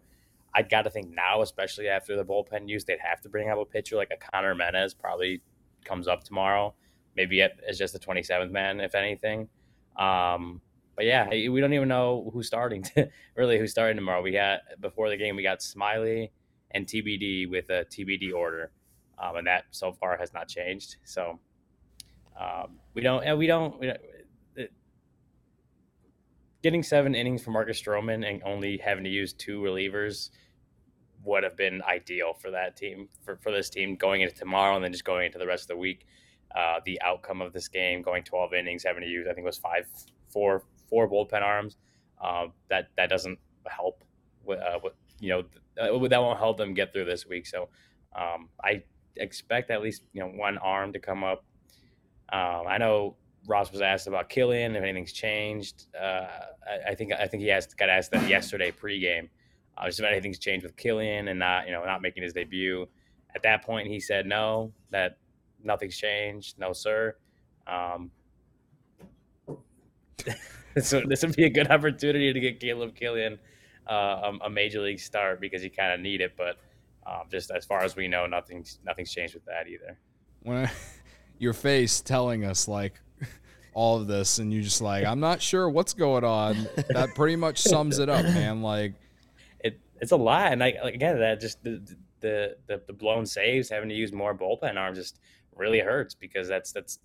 I got to think now, especially after the bullpen use, they'd have to bring up a pitcher like a Conner Menez probably comes up tomorrow, maybe as just the 27th man, if anything. Um, but yeah, we don't even know who's starting. To, really, who's starting tomorrow? We got before the game, we got Smyly and TBD with a TBD order, um, and that so far has not changed. So um, we don't, and we don't. We don't getting seven innings for Marcus Stroman and only having to use two relievers would have been ideal for that team, for, for this team going into tomorrow and then just going into the rest of the week. Uh, the outcome of this game, going 12 innings, having to use, I think it was five, four, four bullpen arms. Uh, that that doesn't help. With, uh, with, you know, uh, that won't help them get through this week. So um, I expect at least you know one arm to come up. Um, I know Ross was asked about Killian if anything's changed. Uh, I, I, think I think he asked got asked that yesterday pregame. Uh, just if anything's changed with Killian and not you know not making his debut. At that point, he said no, that nothing's changed, no sir. Um, this would, this would be a good opportunity to get Caleb Killian uh, a, major league start because you kind of need it. But um, just as far as we know, nothing's nothing's changed with that either. When I, your face telling us like all of this, and you just like, I'm not sure what's going on. That pretty much sums it up, man. Like it, it's a lot, and I like, again that just the, the the the blown saves, having to use more bullpen arms, just really hurts because that's that's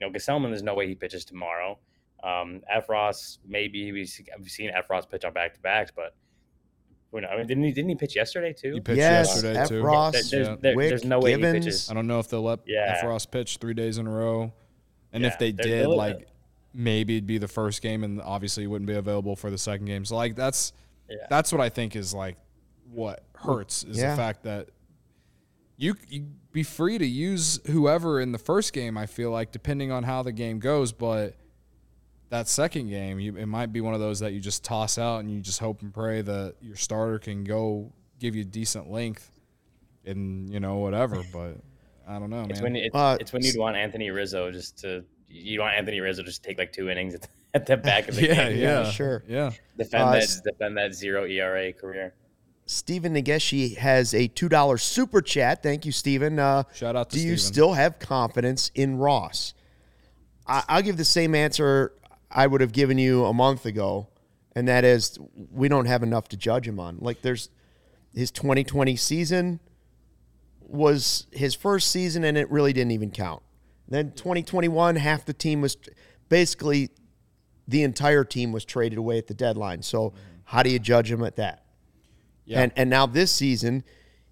you know Gsellman. There's no way he pitches tomorrow. Um, Effross, maybe we've seen Effross pitch on back to backs, but you know, I mean, didn't he? Didn't he pitch yesterday too? He pitched yes, yesterday F. too. Ross, there, there's, yeah. there, Wick, there's no way Givens. he pitches. I don't know if they'll let Yeah. Effross pitch three days in a row, and Yeah, if they did, they'll- like maybe it'd be the first game, and obviously it wouldn't be available for the second game. So like that's Yeah. that's what I think is like what hurts is Yeah. the fact that you you be free to use whoever in the first game. I feel like depending on how the game goes, but that second game, you, it might be one of those that you just toss out and you just hope and pray that your starter can go give you decent length and you know whatever. But I don't know, man. It's when it's, Uh, it's when you'd want Anthony Rizzo just to you want Anthony Rizzo just to take like two innings at the, at the back of the yeah, game. yeah, sure. yeah. Defend Uh, that defend that zero ERA career. Stephen Nageshi has a two dollar super chat. Thank you, Stephen. Uh, Shout out to Do you still have confidence in Ross? I, I'll give the same answer I would have given you a month ago, and that is we don't have enough to judge him on. Like there's his 2020 season was his first season, and it really didn't even count. Then 2021, half the team was basically the entire team was traded away at the deadline. So how do you judge him at that? Yeah. And and now this season,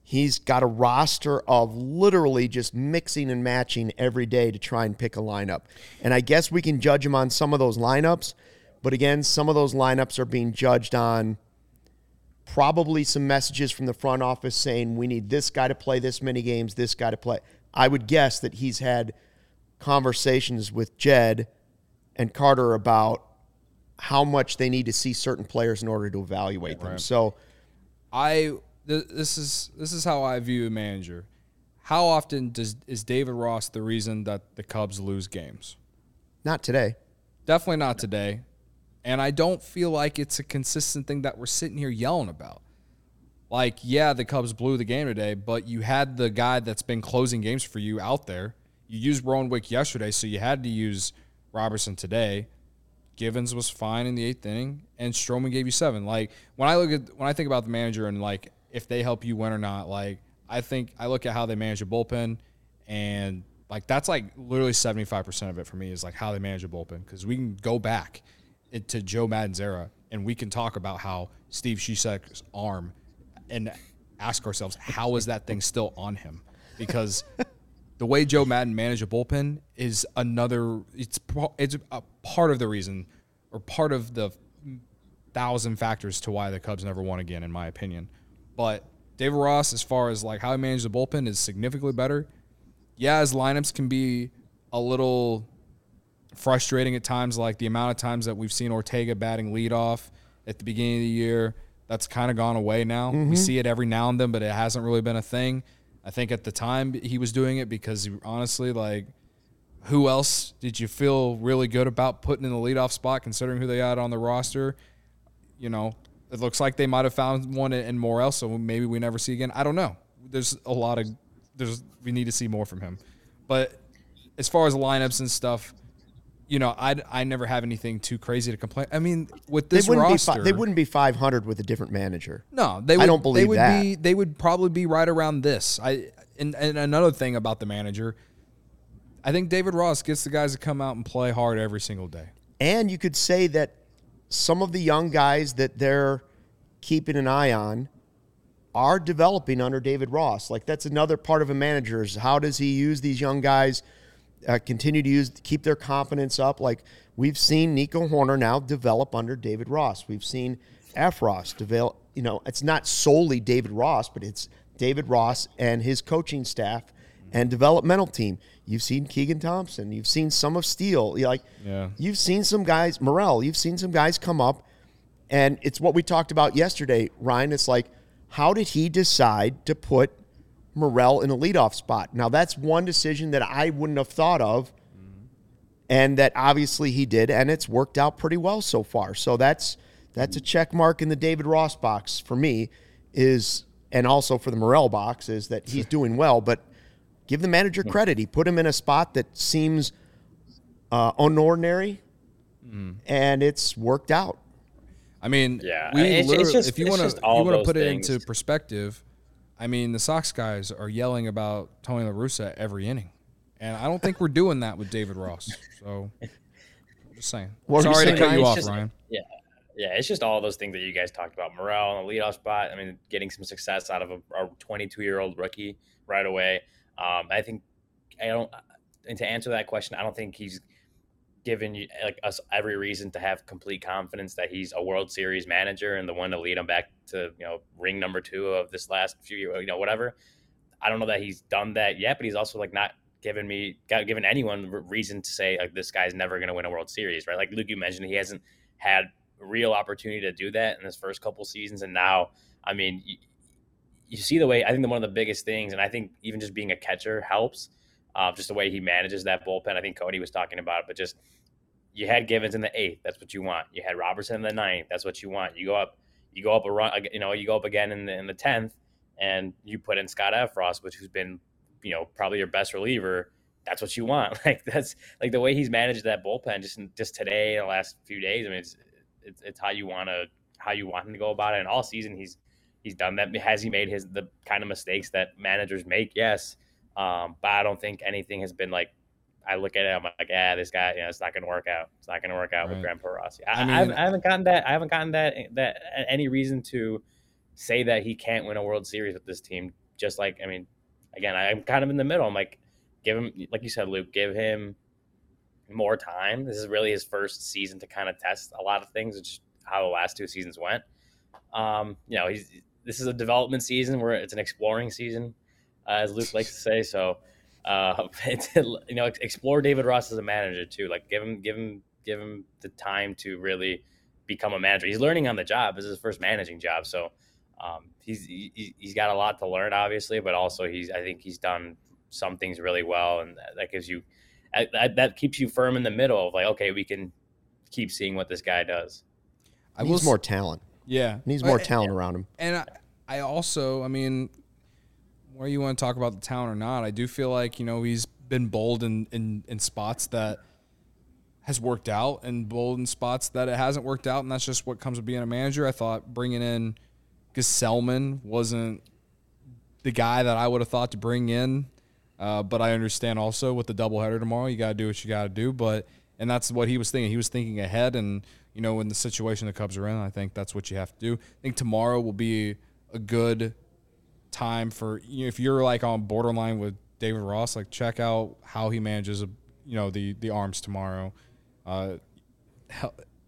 he's got a roster of literally just mixing and matching every day to try and pick a lineup. And I guess we can judge him on some of those lineups, but again, some of those lineups are being judged on probably some messages from the front office saying we need this guy to play this many games, this guy to play. I would guess that he's had conversations with Jed and Carter about how much they need to see certain players in order to evaluate them. So I th- this is this is how I view a manager. How often does is David Ross the reason that the Cubs lose games? not today. Definitely not today. And I don't feel like it's a consistent thing that we're sitting here yelling about. Like, yeah, the Cubs blew the game today, but you had the guy that's been closing games for you out there. You used Rowan Wick yesterday, so you had to use Robertson today. Givens was fine in the eighth inning, and Stroman gave you seven. Like when I look at when I think about the manager and like if they help you win or not, like I think I look at how they manage a bullpen, and like that's like literally seventy five percent of it for me is like how they manage a bullpen because we can go back to Joe Maddon's era and we can talk about how Steve Cishek's arm and ask ourselves how is that thing still on him because the way Joe Maddon managed a bullpen is another. It's it's a part of the reason, or part of the thousand factors to why the Cubs never won again, in my opinion. But David Ross, as far as like how he managed the bullpen, is significantly better. Yeah, his lineups can be a little frustrating at times, like the amount of times that we've seen Ortega batting leadoff at the beginning of the year. That's kind of gone away now. We mm-hmm. see it every now and then, but it hasn't really been a thing. I think at the time he was doing it because he, honestly, like, who else did you feel really good about putting in the leadoff spot, considering who they had on the roster? You know, it looks like they might have found one in Morel, so maybe we never see again. I don't know. There's a lot of there's we need to see more from him. But as far as lineups and stuff, you know, I I never have anything too crazy to complain. I mean, with this they wouldn't roster, be fi- they wouldn't be 500 with a different manager. no, they would, don't they believe would that. Be, they would probably be right around this. I and, and another thing about the manager, I think David Ross gets the guys to come out and play hard every single day. And you could say that some of the young guys that they're keeping an eye on are developing under David Ross. Like that's another part of a manager is how does he use these young guys, uh, continue to use keep their confidence up. Like we've seen Nico Hoerner now develop under David Ross. We've seen Effross develop. You know, it's not solely David Ross, but it's David Ross and his coaching staff and developmental team. You've seen Keegan Thompson. You've seen some of Steele. Like, Yeah. you've seen some guys, Morel. You've seen some guys come up, and it's what we talked about yesterday, Ryan. It's like, how did he decide to put Morel in a leadoff spot? Now that's one decision that I wouldn't have thought of and that obviously he did, and it's worked out pretty well so far. So that's that's a check mark in the David Ross box for me. Is and also for the Morel box is that he's doing well, but give the manager credit. He put him in a spot that seems uh, unordinary, and it's worked out. I mean, Yeah, we it's- it's just- if you it's want to, just all you want to those put it into perspective. I mean, the Sox guys are yelling about Tony La Russa every inning, and I don't think we're doing that with David Ross. So, I'm just saying. What were you Sorry to cut you It's off, just- Ryan. Yeah, yeah, it's just all those things that you guys talked about. Morel on the leadoff spot. I mean, getting some success out of a, a 22 year old rookie right away. Um, I think I don't. And to answer that question, I don't think he's given you like us every reason to have complete confidence that he's a World Series manager and the one to lead him back to you know ring number two of this last few years, you know whatever. I don't know that he's done that yet, but he's also like not given me given anyone reason to say like this guy's never going to win a World Series, right? Like Luke, you mentioned he hasn't had real opportunity to do that in his first couple seasons, and now, I mean, you, you see the way I think the, one of the biggest things, and I think even just being a catcher helps. Uh, just the way he manages that bullpen. I think Cody was talking about it, but just you had Givens in the eighth. That's what you want. You had Robertson in the ninth. That's what you want. You go up, you go up a run. You know, you go up again in the in the tenth, and you put in Scott Effross, which who's been, you know, probably your best reliever. That's what you want. Like that's like the way he's managed that bullpen just in, just today the last few days. I mean, it's it's, it's how you want to how you want him to go about it. And all season he's he's done that. Has he made his the kind of mistakes that managers make? Yes, um, but I don't think anything has been like. I look at it, I'm like, yeah, this guy, you know, it's not going to work out. It's not going to work out with Right. Grandpa Rossi. I I, mean- haven't, I haven't gotten that. I haven't gotten that that any reason to say that he can't win a World Series with this team. Just like, I mean, again, I'm kind of in the middle. I'm like, give him, like you said, Luke, give him more time. This is really his first season to kind of test a lot of things, which is how the last two seasons went. Um, you know, he's this is a development season where it's an exploring season, as Luke likes to say. So, uh, you know, explore David Ross as a manager too. Like, give him, give him, give him the time to really become a manager. He's learning on the job. This is his first managing job, so um, he's he, he's got a lot to learn, obviously, but also he's I think he's done some things really well, and that, that gives you that, that keeps you firm in the middle of like, okay, we can keep seeing what this guy does. I will Needs more talent. Yeah, He Needs more Uh, talent around him. And I, I also, I mean, where you want to talk about the talent or not, I do feel like you know he's been bold in in, in spots that has worked out, and bold in spots that it hasn't worked out, and that's just what comes with being a manager. I thought bringing in Gsellman wasn't the guy that I would have thought to bring in, uh, but I understand also with the doubleheader tomorrow, you got to do what you got to do. But and that's what he was thinking. He was thinking ahead, and you know, in the situation the Cubs are in, I think that's what you have to do. I think tomorrow will be a good time for you know, if you're like on borderline with David Ross, like check out how he manages, you know, the the arms tomorrow. Uh,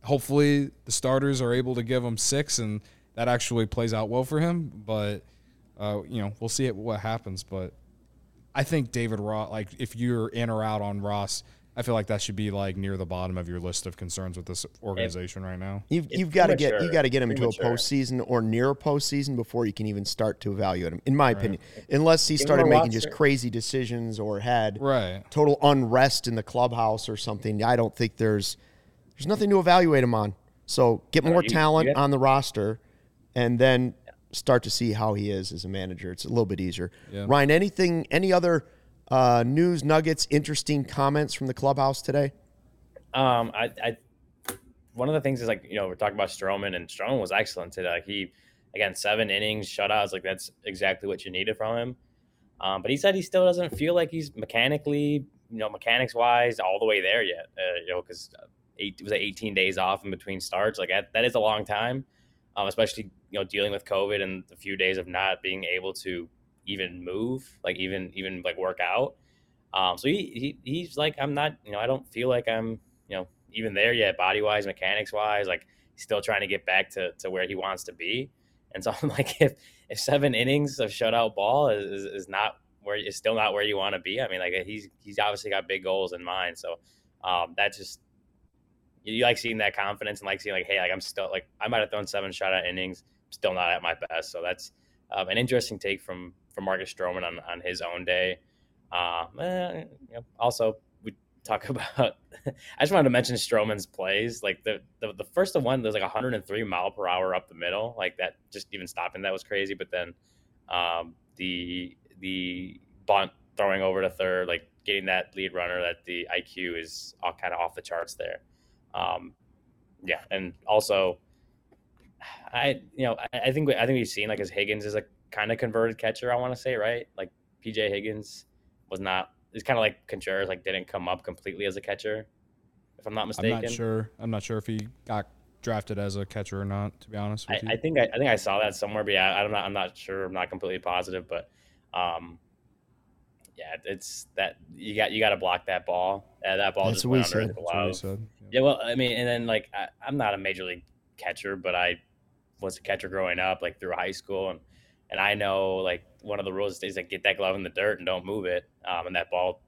hopefully the starters are able to give him six, and that actually plays out well for him. But uh, you know, we'll see what happens. But I think David Ross, like if you're in or out on Ross, I feel like that should be like near the bottom of your list of concerns with this organization right now. You've, you've got to get you premature. got to get him to a Premature. postseason or near a postseason before you can even start to evaluate him. In my opinion, unless he Give started making just crazy decisions or had Right. total unrest in the clubhouse or something, I don't think there's there's nothing to evaluate him on. So get No, more you- talent you have- on the roster, and then start to see how he is as a manager. It's a little bit easier. Yeah. Ryan, anything, any other uh, news nuggets, interesting comments from the clubhouse today? Um, I, I, one of the things is like you know we're talking about Stroman, and Stroman was excellent today. Like he, again, seven innings, shutouts. Like that's exactly what you needed from him. Um, but he said he still doesn't feel like he's mechanically, you know, mechanics wise, all the way there yet. Uh, you know, because eight was it 18 days off in between starts. Like that, that is a long time, um, especially you know dealing with COVID and the few days of not being able to even move, like even even like work out. Um, so he, he he's like, I'm not, you know, I don't feel like I'm, you know, even there yet, body wise, mechanics wise. Like still trying to get back to, to where he wants to be. And so I'm like, if if seven innings of shutout ball is, is, is not where is still not where you want to be. I mean, like he's he's obviously got big goals in mind. So um, that just you, you like seeing that confidence and like seeing like, hey, like I'm still like I might have thrown seven shutout innings, still not at my best. So that's um, an interesting take from from Marcus Stroman on on his own day. Uh, eh, you know, also, we talk about. I just wanted to mention Stroman's plays. Like the, the the first one, there's like 103 mile per hour up the middle. Like that, just even stopping that was crazy. But then um, the the bunt throwing over to third, like getting that lead runner, that the IQ is all kind of off the charts there. Um, yeah, and also, I you know I, I think I think we've seen like as Higgins is a kind of converted catcher. I want to say right, like PJ Higgins was not. It's kind of like Contreras, like didn't come up completely as a catcher, if I'm not mistaken. I'm not sure. I'm not sure if he got drafted as a catcher or not. To be honest I, I think I, I think I saw that somewhere, but yeah, I'm not I'm not sure. I'm not completely positive, but um, yeah, it's that you got you got to block that ball. Uh, that ball That's just went under That's glove. said. Yeah, well, I mean, and then like I, I'm not a major league catcher, but I was a catcher growing up, like through high school, and and I know like one of the rules is like get that glove in the dirt and don't move it, um, and that ball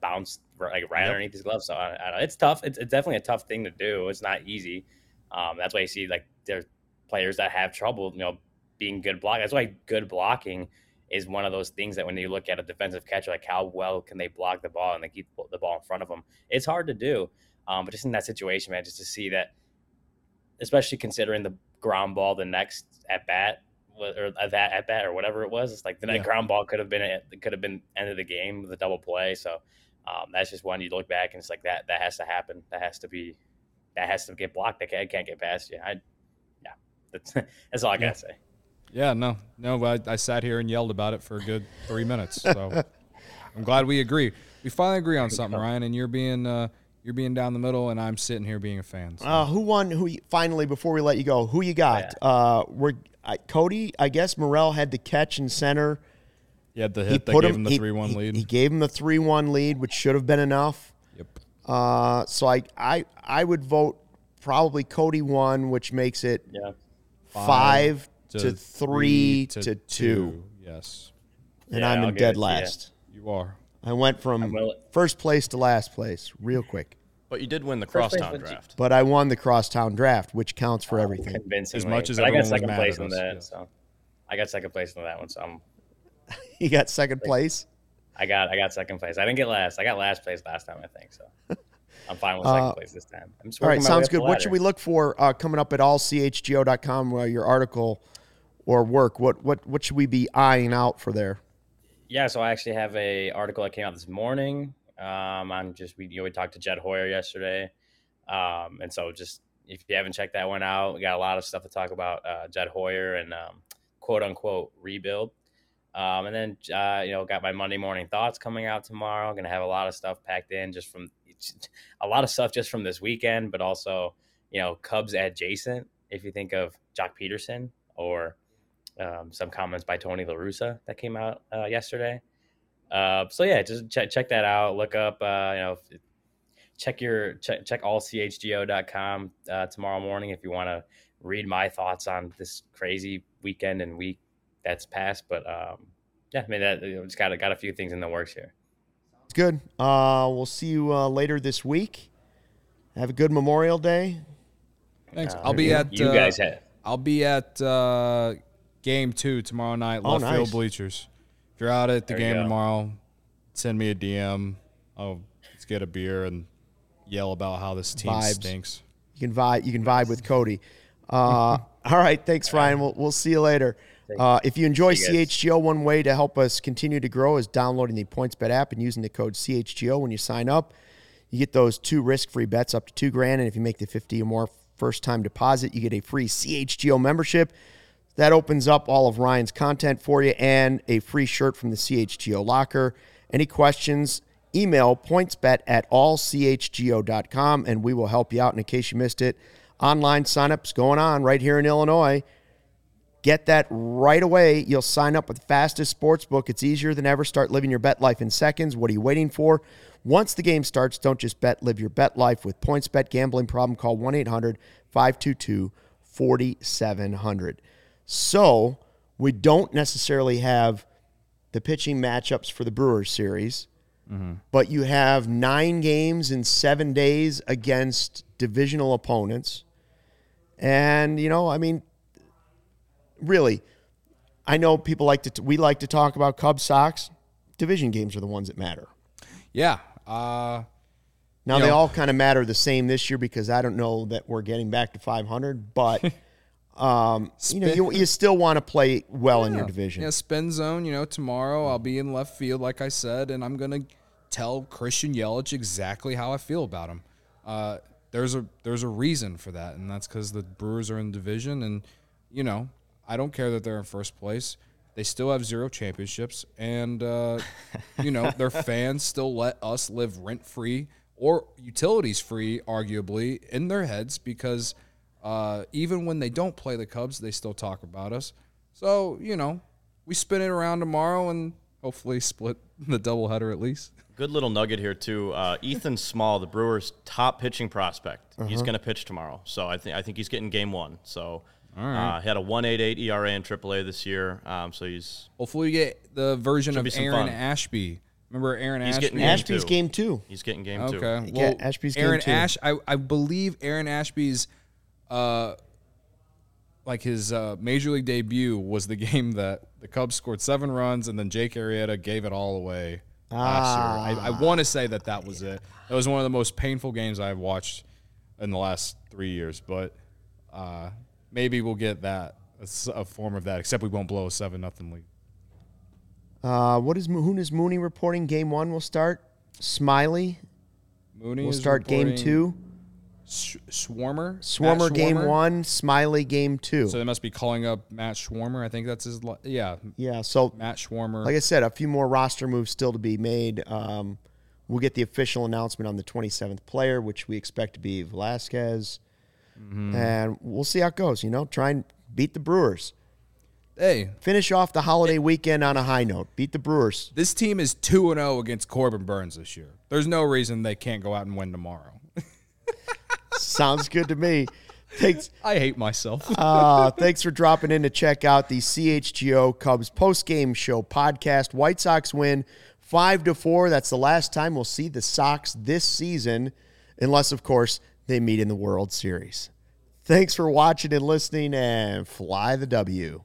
bounced like right Yep. underneath his glove. So I, I don't, it's tough. It's, it's definitely a tough thing to do. It's not easy. Um, that's why you see like there's players that have trouble, you know, being good block. That's why good blocking is one of those things that when you look at a defensive catcher, like how well can they block the ball and they keep the ball in front of them? It's hard to do. Um, but just in that situation, man, just to see that, especially considering the ground ball, the next at bat or that at bat or whatever it was, it's like the Yeah. that ground ball could have been it could have been end of the game with a double play. So um, that's just one you look back and it's like that that has to happen. That has to be that has to get blocked. That can't, can't get past you. I yeah, that's that's all I gotta say. Yeah, no, no. I, I sat here and yelled about it for a good three minutes. So I'm glad we agree. We finally agree on something, Ryan. And you're being uh, you're being down the middle, and I'm sitting here being a fan. So. Uh, who won? Who finally? Before we let you go, who you got? Uh, we're I, Cody. I guess Morel had the catch in center. he had the He hit that put gave him him the three one lead. He gave him the three one lead, which should have been enough. yep. Uh, so I I I would vote probably Cody one, which makes it Yeah. five, to, three, to, two. Yes, and Yeah, I'm I'll in dead it to you. last. you are. I went from first place to last place real quick, But you did win the First place crosstown was- draft. but I won the crosstown draft, which counts for everything. Convincingly. As much as but I everyone got was second mad place at in us, that, yes. so I got second place in that one. So I'm You got second place. I got I got second place. I didn't get last. I got last place last time, I think. So I'm fine with second Uh, place this time. I'm just All right, working my way sounds up the good. What should we ladder. look for uh, coming up at allchgo.com, uh, your article or work? What what what should we be eyeing out for there? Yeah, so I actually have a article that came out this morning. Um, on just we you know we talked to Jed Hoyer yesterday, um, and so just if you haven't checked that one out, we got a lot of stuff to talk about uh, Jed Hoyer and um, quote unquote rebuild. Um, and then uh, you know got my Monday morning thoughts coming out tomorrow. Going to have a lot of stuff packed in just from a lot of stuff just from this weekend, but also you know Cubs adjacent. If you think of Joc Pederson or um, some comments by Tony La Russa that came out uh, yesterday. Uh, so yeah, just check check that out. Look up, uh, you know, check your check check allchgo.com uh, tomorrow morning if you want to read my thoughts on this crazy weekend and week that's passed. But um, yeah, I mean that you know, just got got a few things in the works here. It's good. Uh, we'll see you uh, later this week. Have a good Memorial Day. Thanks. Uh, I'll be you- at. you uh, guys have. I'll be at uh, game two tomorrow night, Oh, left nice. field bleachers. If you're out at the There game tomorrow, send me a DM. Oh, let's get a beer and yell about how this team Vibes. stinks. You can vibe. You can vibe with Cody. Uh, all right. Thanks, Ryan. We'll, we'll see you later. Uh, if you enjoy you. CHGO, one way to help us continue to grow is downloading the PointsBet app and using the code CHGO when you sign up. You get those two risk-free bets up to two grand, and if you make the fifty or more first-time deposit, you get a free CHGO membership. That opens up all of Ryan's content for you and a free shirt from the CHGO locker. Any questions? Email pointsbet at allchgo.com and we will help you out. And in case you missed it, online signups going on right here in Illinois. Get that right away. You'll sign up with the fastest sports book. It's easier than ever. Start living your bet life in seconds. What are you waiting for? Once the game starts, don't just bet, live your bet life with PointsBet. Gambling problem, call 1 800 522 4700. So, we don't necessarily have the pitching matchups for the Brewers series, but you have nine games in seven days against divisional opponents. And, you know, I mean, really, I know people like to, we like to talk about Cubs Sox. Division games are the ones that matter. Yeah. Uh, Now they know, all kind of matter the same this year because I don't know that we're getting back to 500, but um, you know you, you still want to play well in your division. Yeah, spin zone. You know, tomorrow I'll be in left field, like I said, and I'm gonna tell Christian Yelich exactly how I feel about him. Uh, there's a there's a reason for that, and that's because the Brewers are in division, and you know I don't care that they're in first place. They still have zero championships, and uh, you know their fans still let us live rent free or utilities free, arguably, in their heads because uh, even when they don't play the Cubs, they still talk about us. So you know, we spin it around tomorrow and hopefully split the doubleheader at least. Good little nugget here too. Uh, Ethan Small, the Brewers' top pitching prospect, Uh-huh. he's going to pitch tomorrow. So I think I think he's getting game one. So uh, he had a one eight eight ERA in AAA this year. Um, so he's Hopefully, we get the version of Aaron fun. Ashby. Remember Aaron He's Ashby? getting game Ashby's two. game two. he's getting game two. Okay. Yeah, Well, Ashby's game two. Ash. I, I believe Aaron Ashby's, uh, like his uh, major league debut was the game that the Cubs scored seven runs and then Jake Arrieta gave it all away last year. I, I want to say that that was it. That was one of the most painful games I've watched in the last three years. But uh, maybe we'll get that a form of that. Except we won't blow a seven nothing lead. Uh, what is who is Mooney reporting? Game one will start. Smyly Mooney will start game two. Sh- Swarmer. Swarmer game one. Smyly game two. So they must be calling up Matt Swarmer. I think that's his. li- Yeah, yeah. So Matt Swarmer. like I said, a few more roster moves still to be made. Um, we'll get the official announcement on the 27th player, which we expect to be Velazquez, Mm-hmm. and we'll see how it goes. You know, try and beat the Brewers. hey, Finish off the holiday weekend on a high note. Beat the Brewers. this team is two and zero against Corbin Burnes this year. There's no reason they can't go out and win tomorrow. Sounds good to me. Thanks. I hate myself. Uh, thanks for dropping in to check out the CHGO Cubs post-game show podcast. White Sox win five to four. That's the last time we'll see the Sox this season, unless of course they meet in the World Series. Thanks for watching and listening, and fly the W.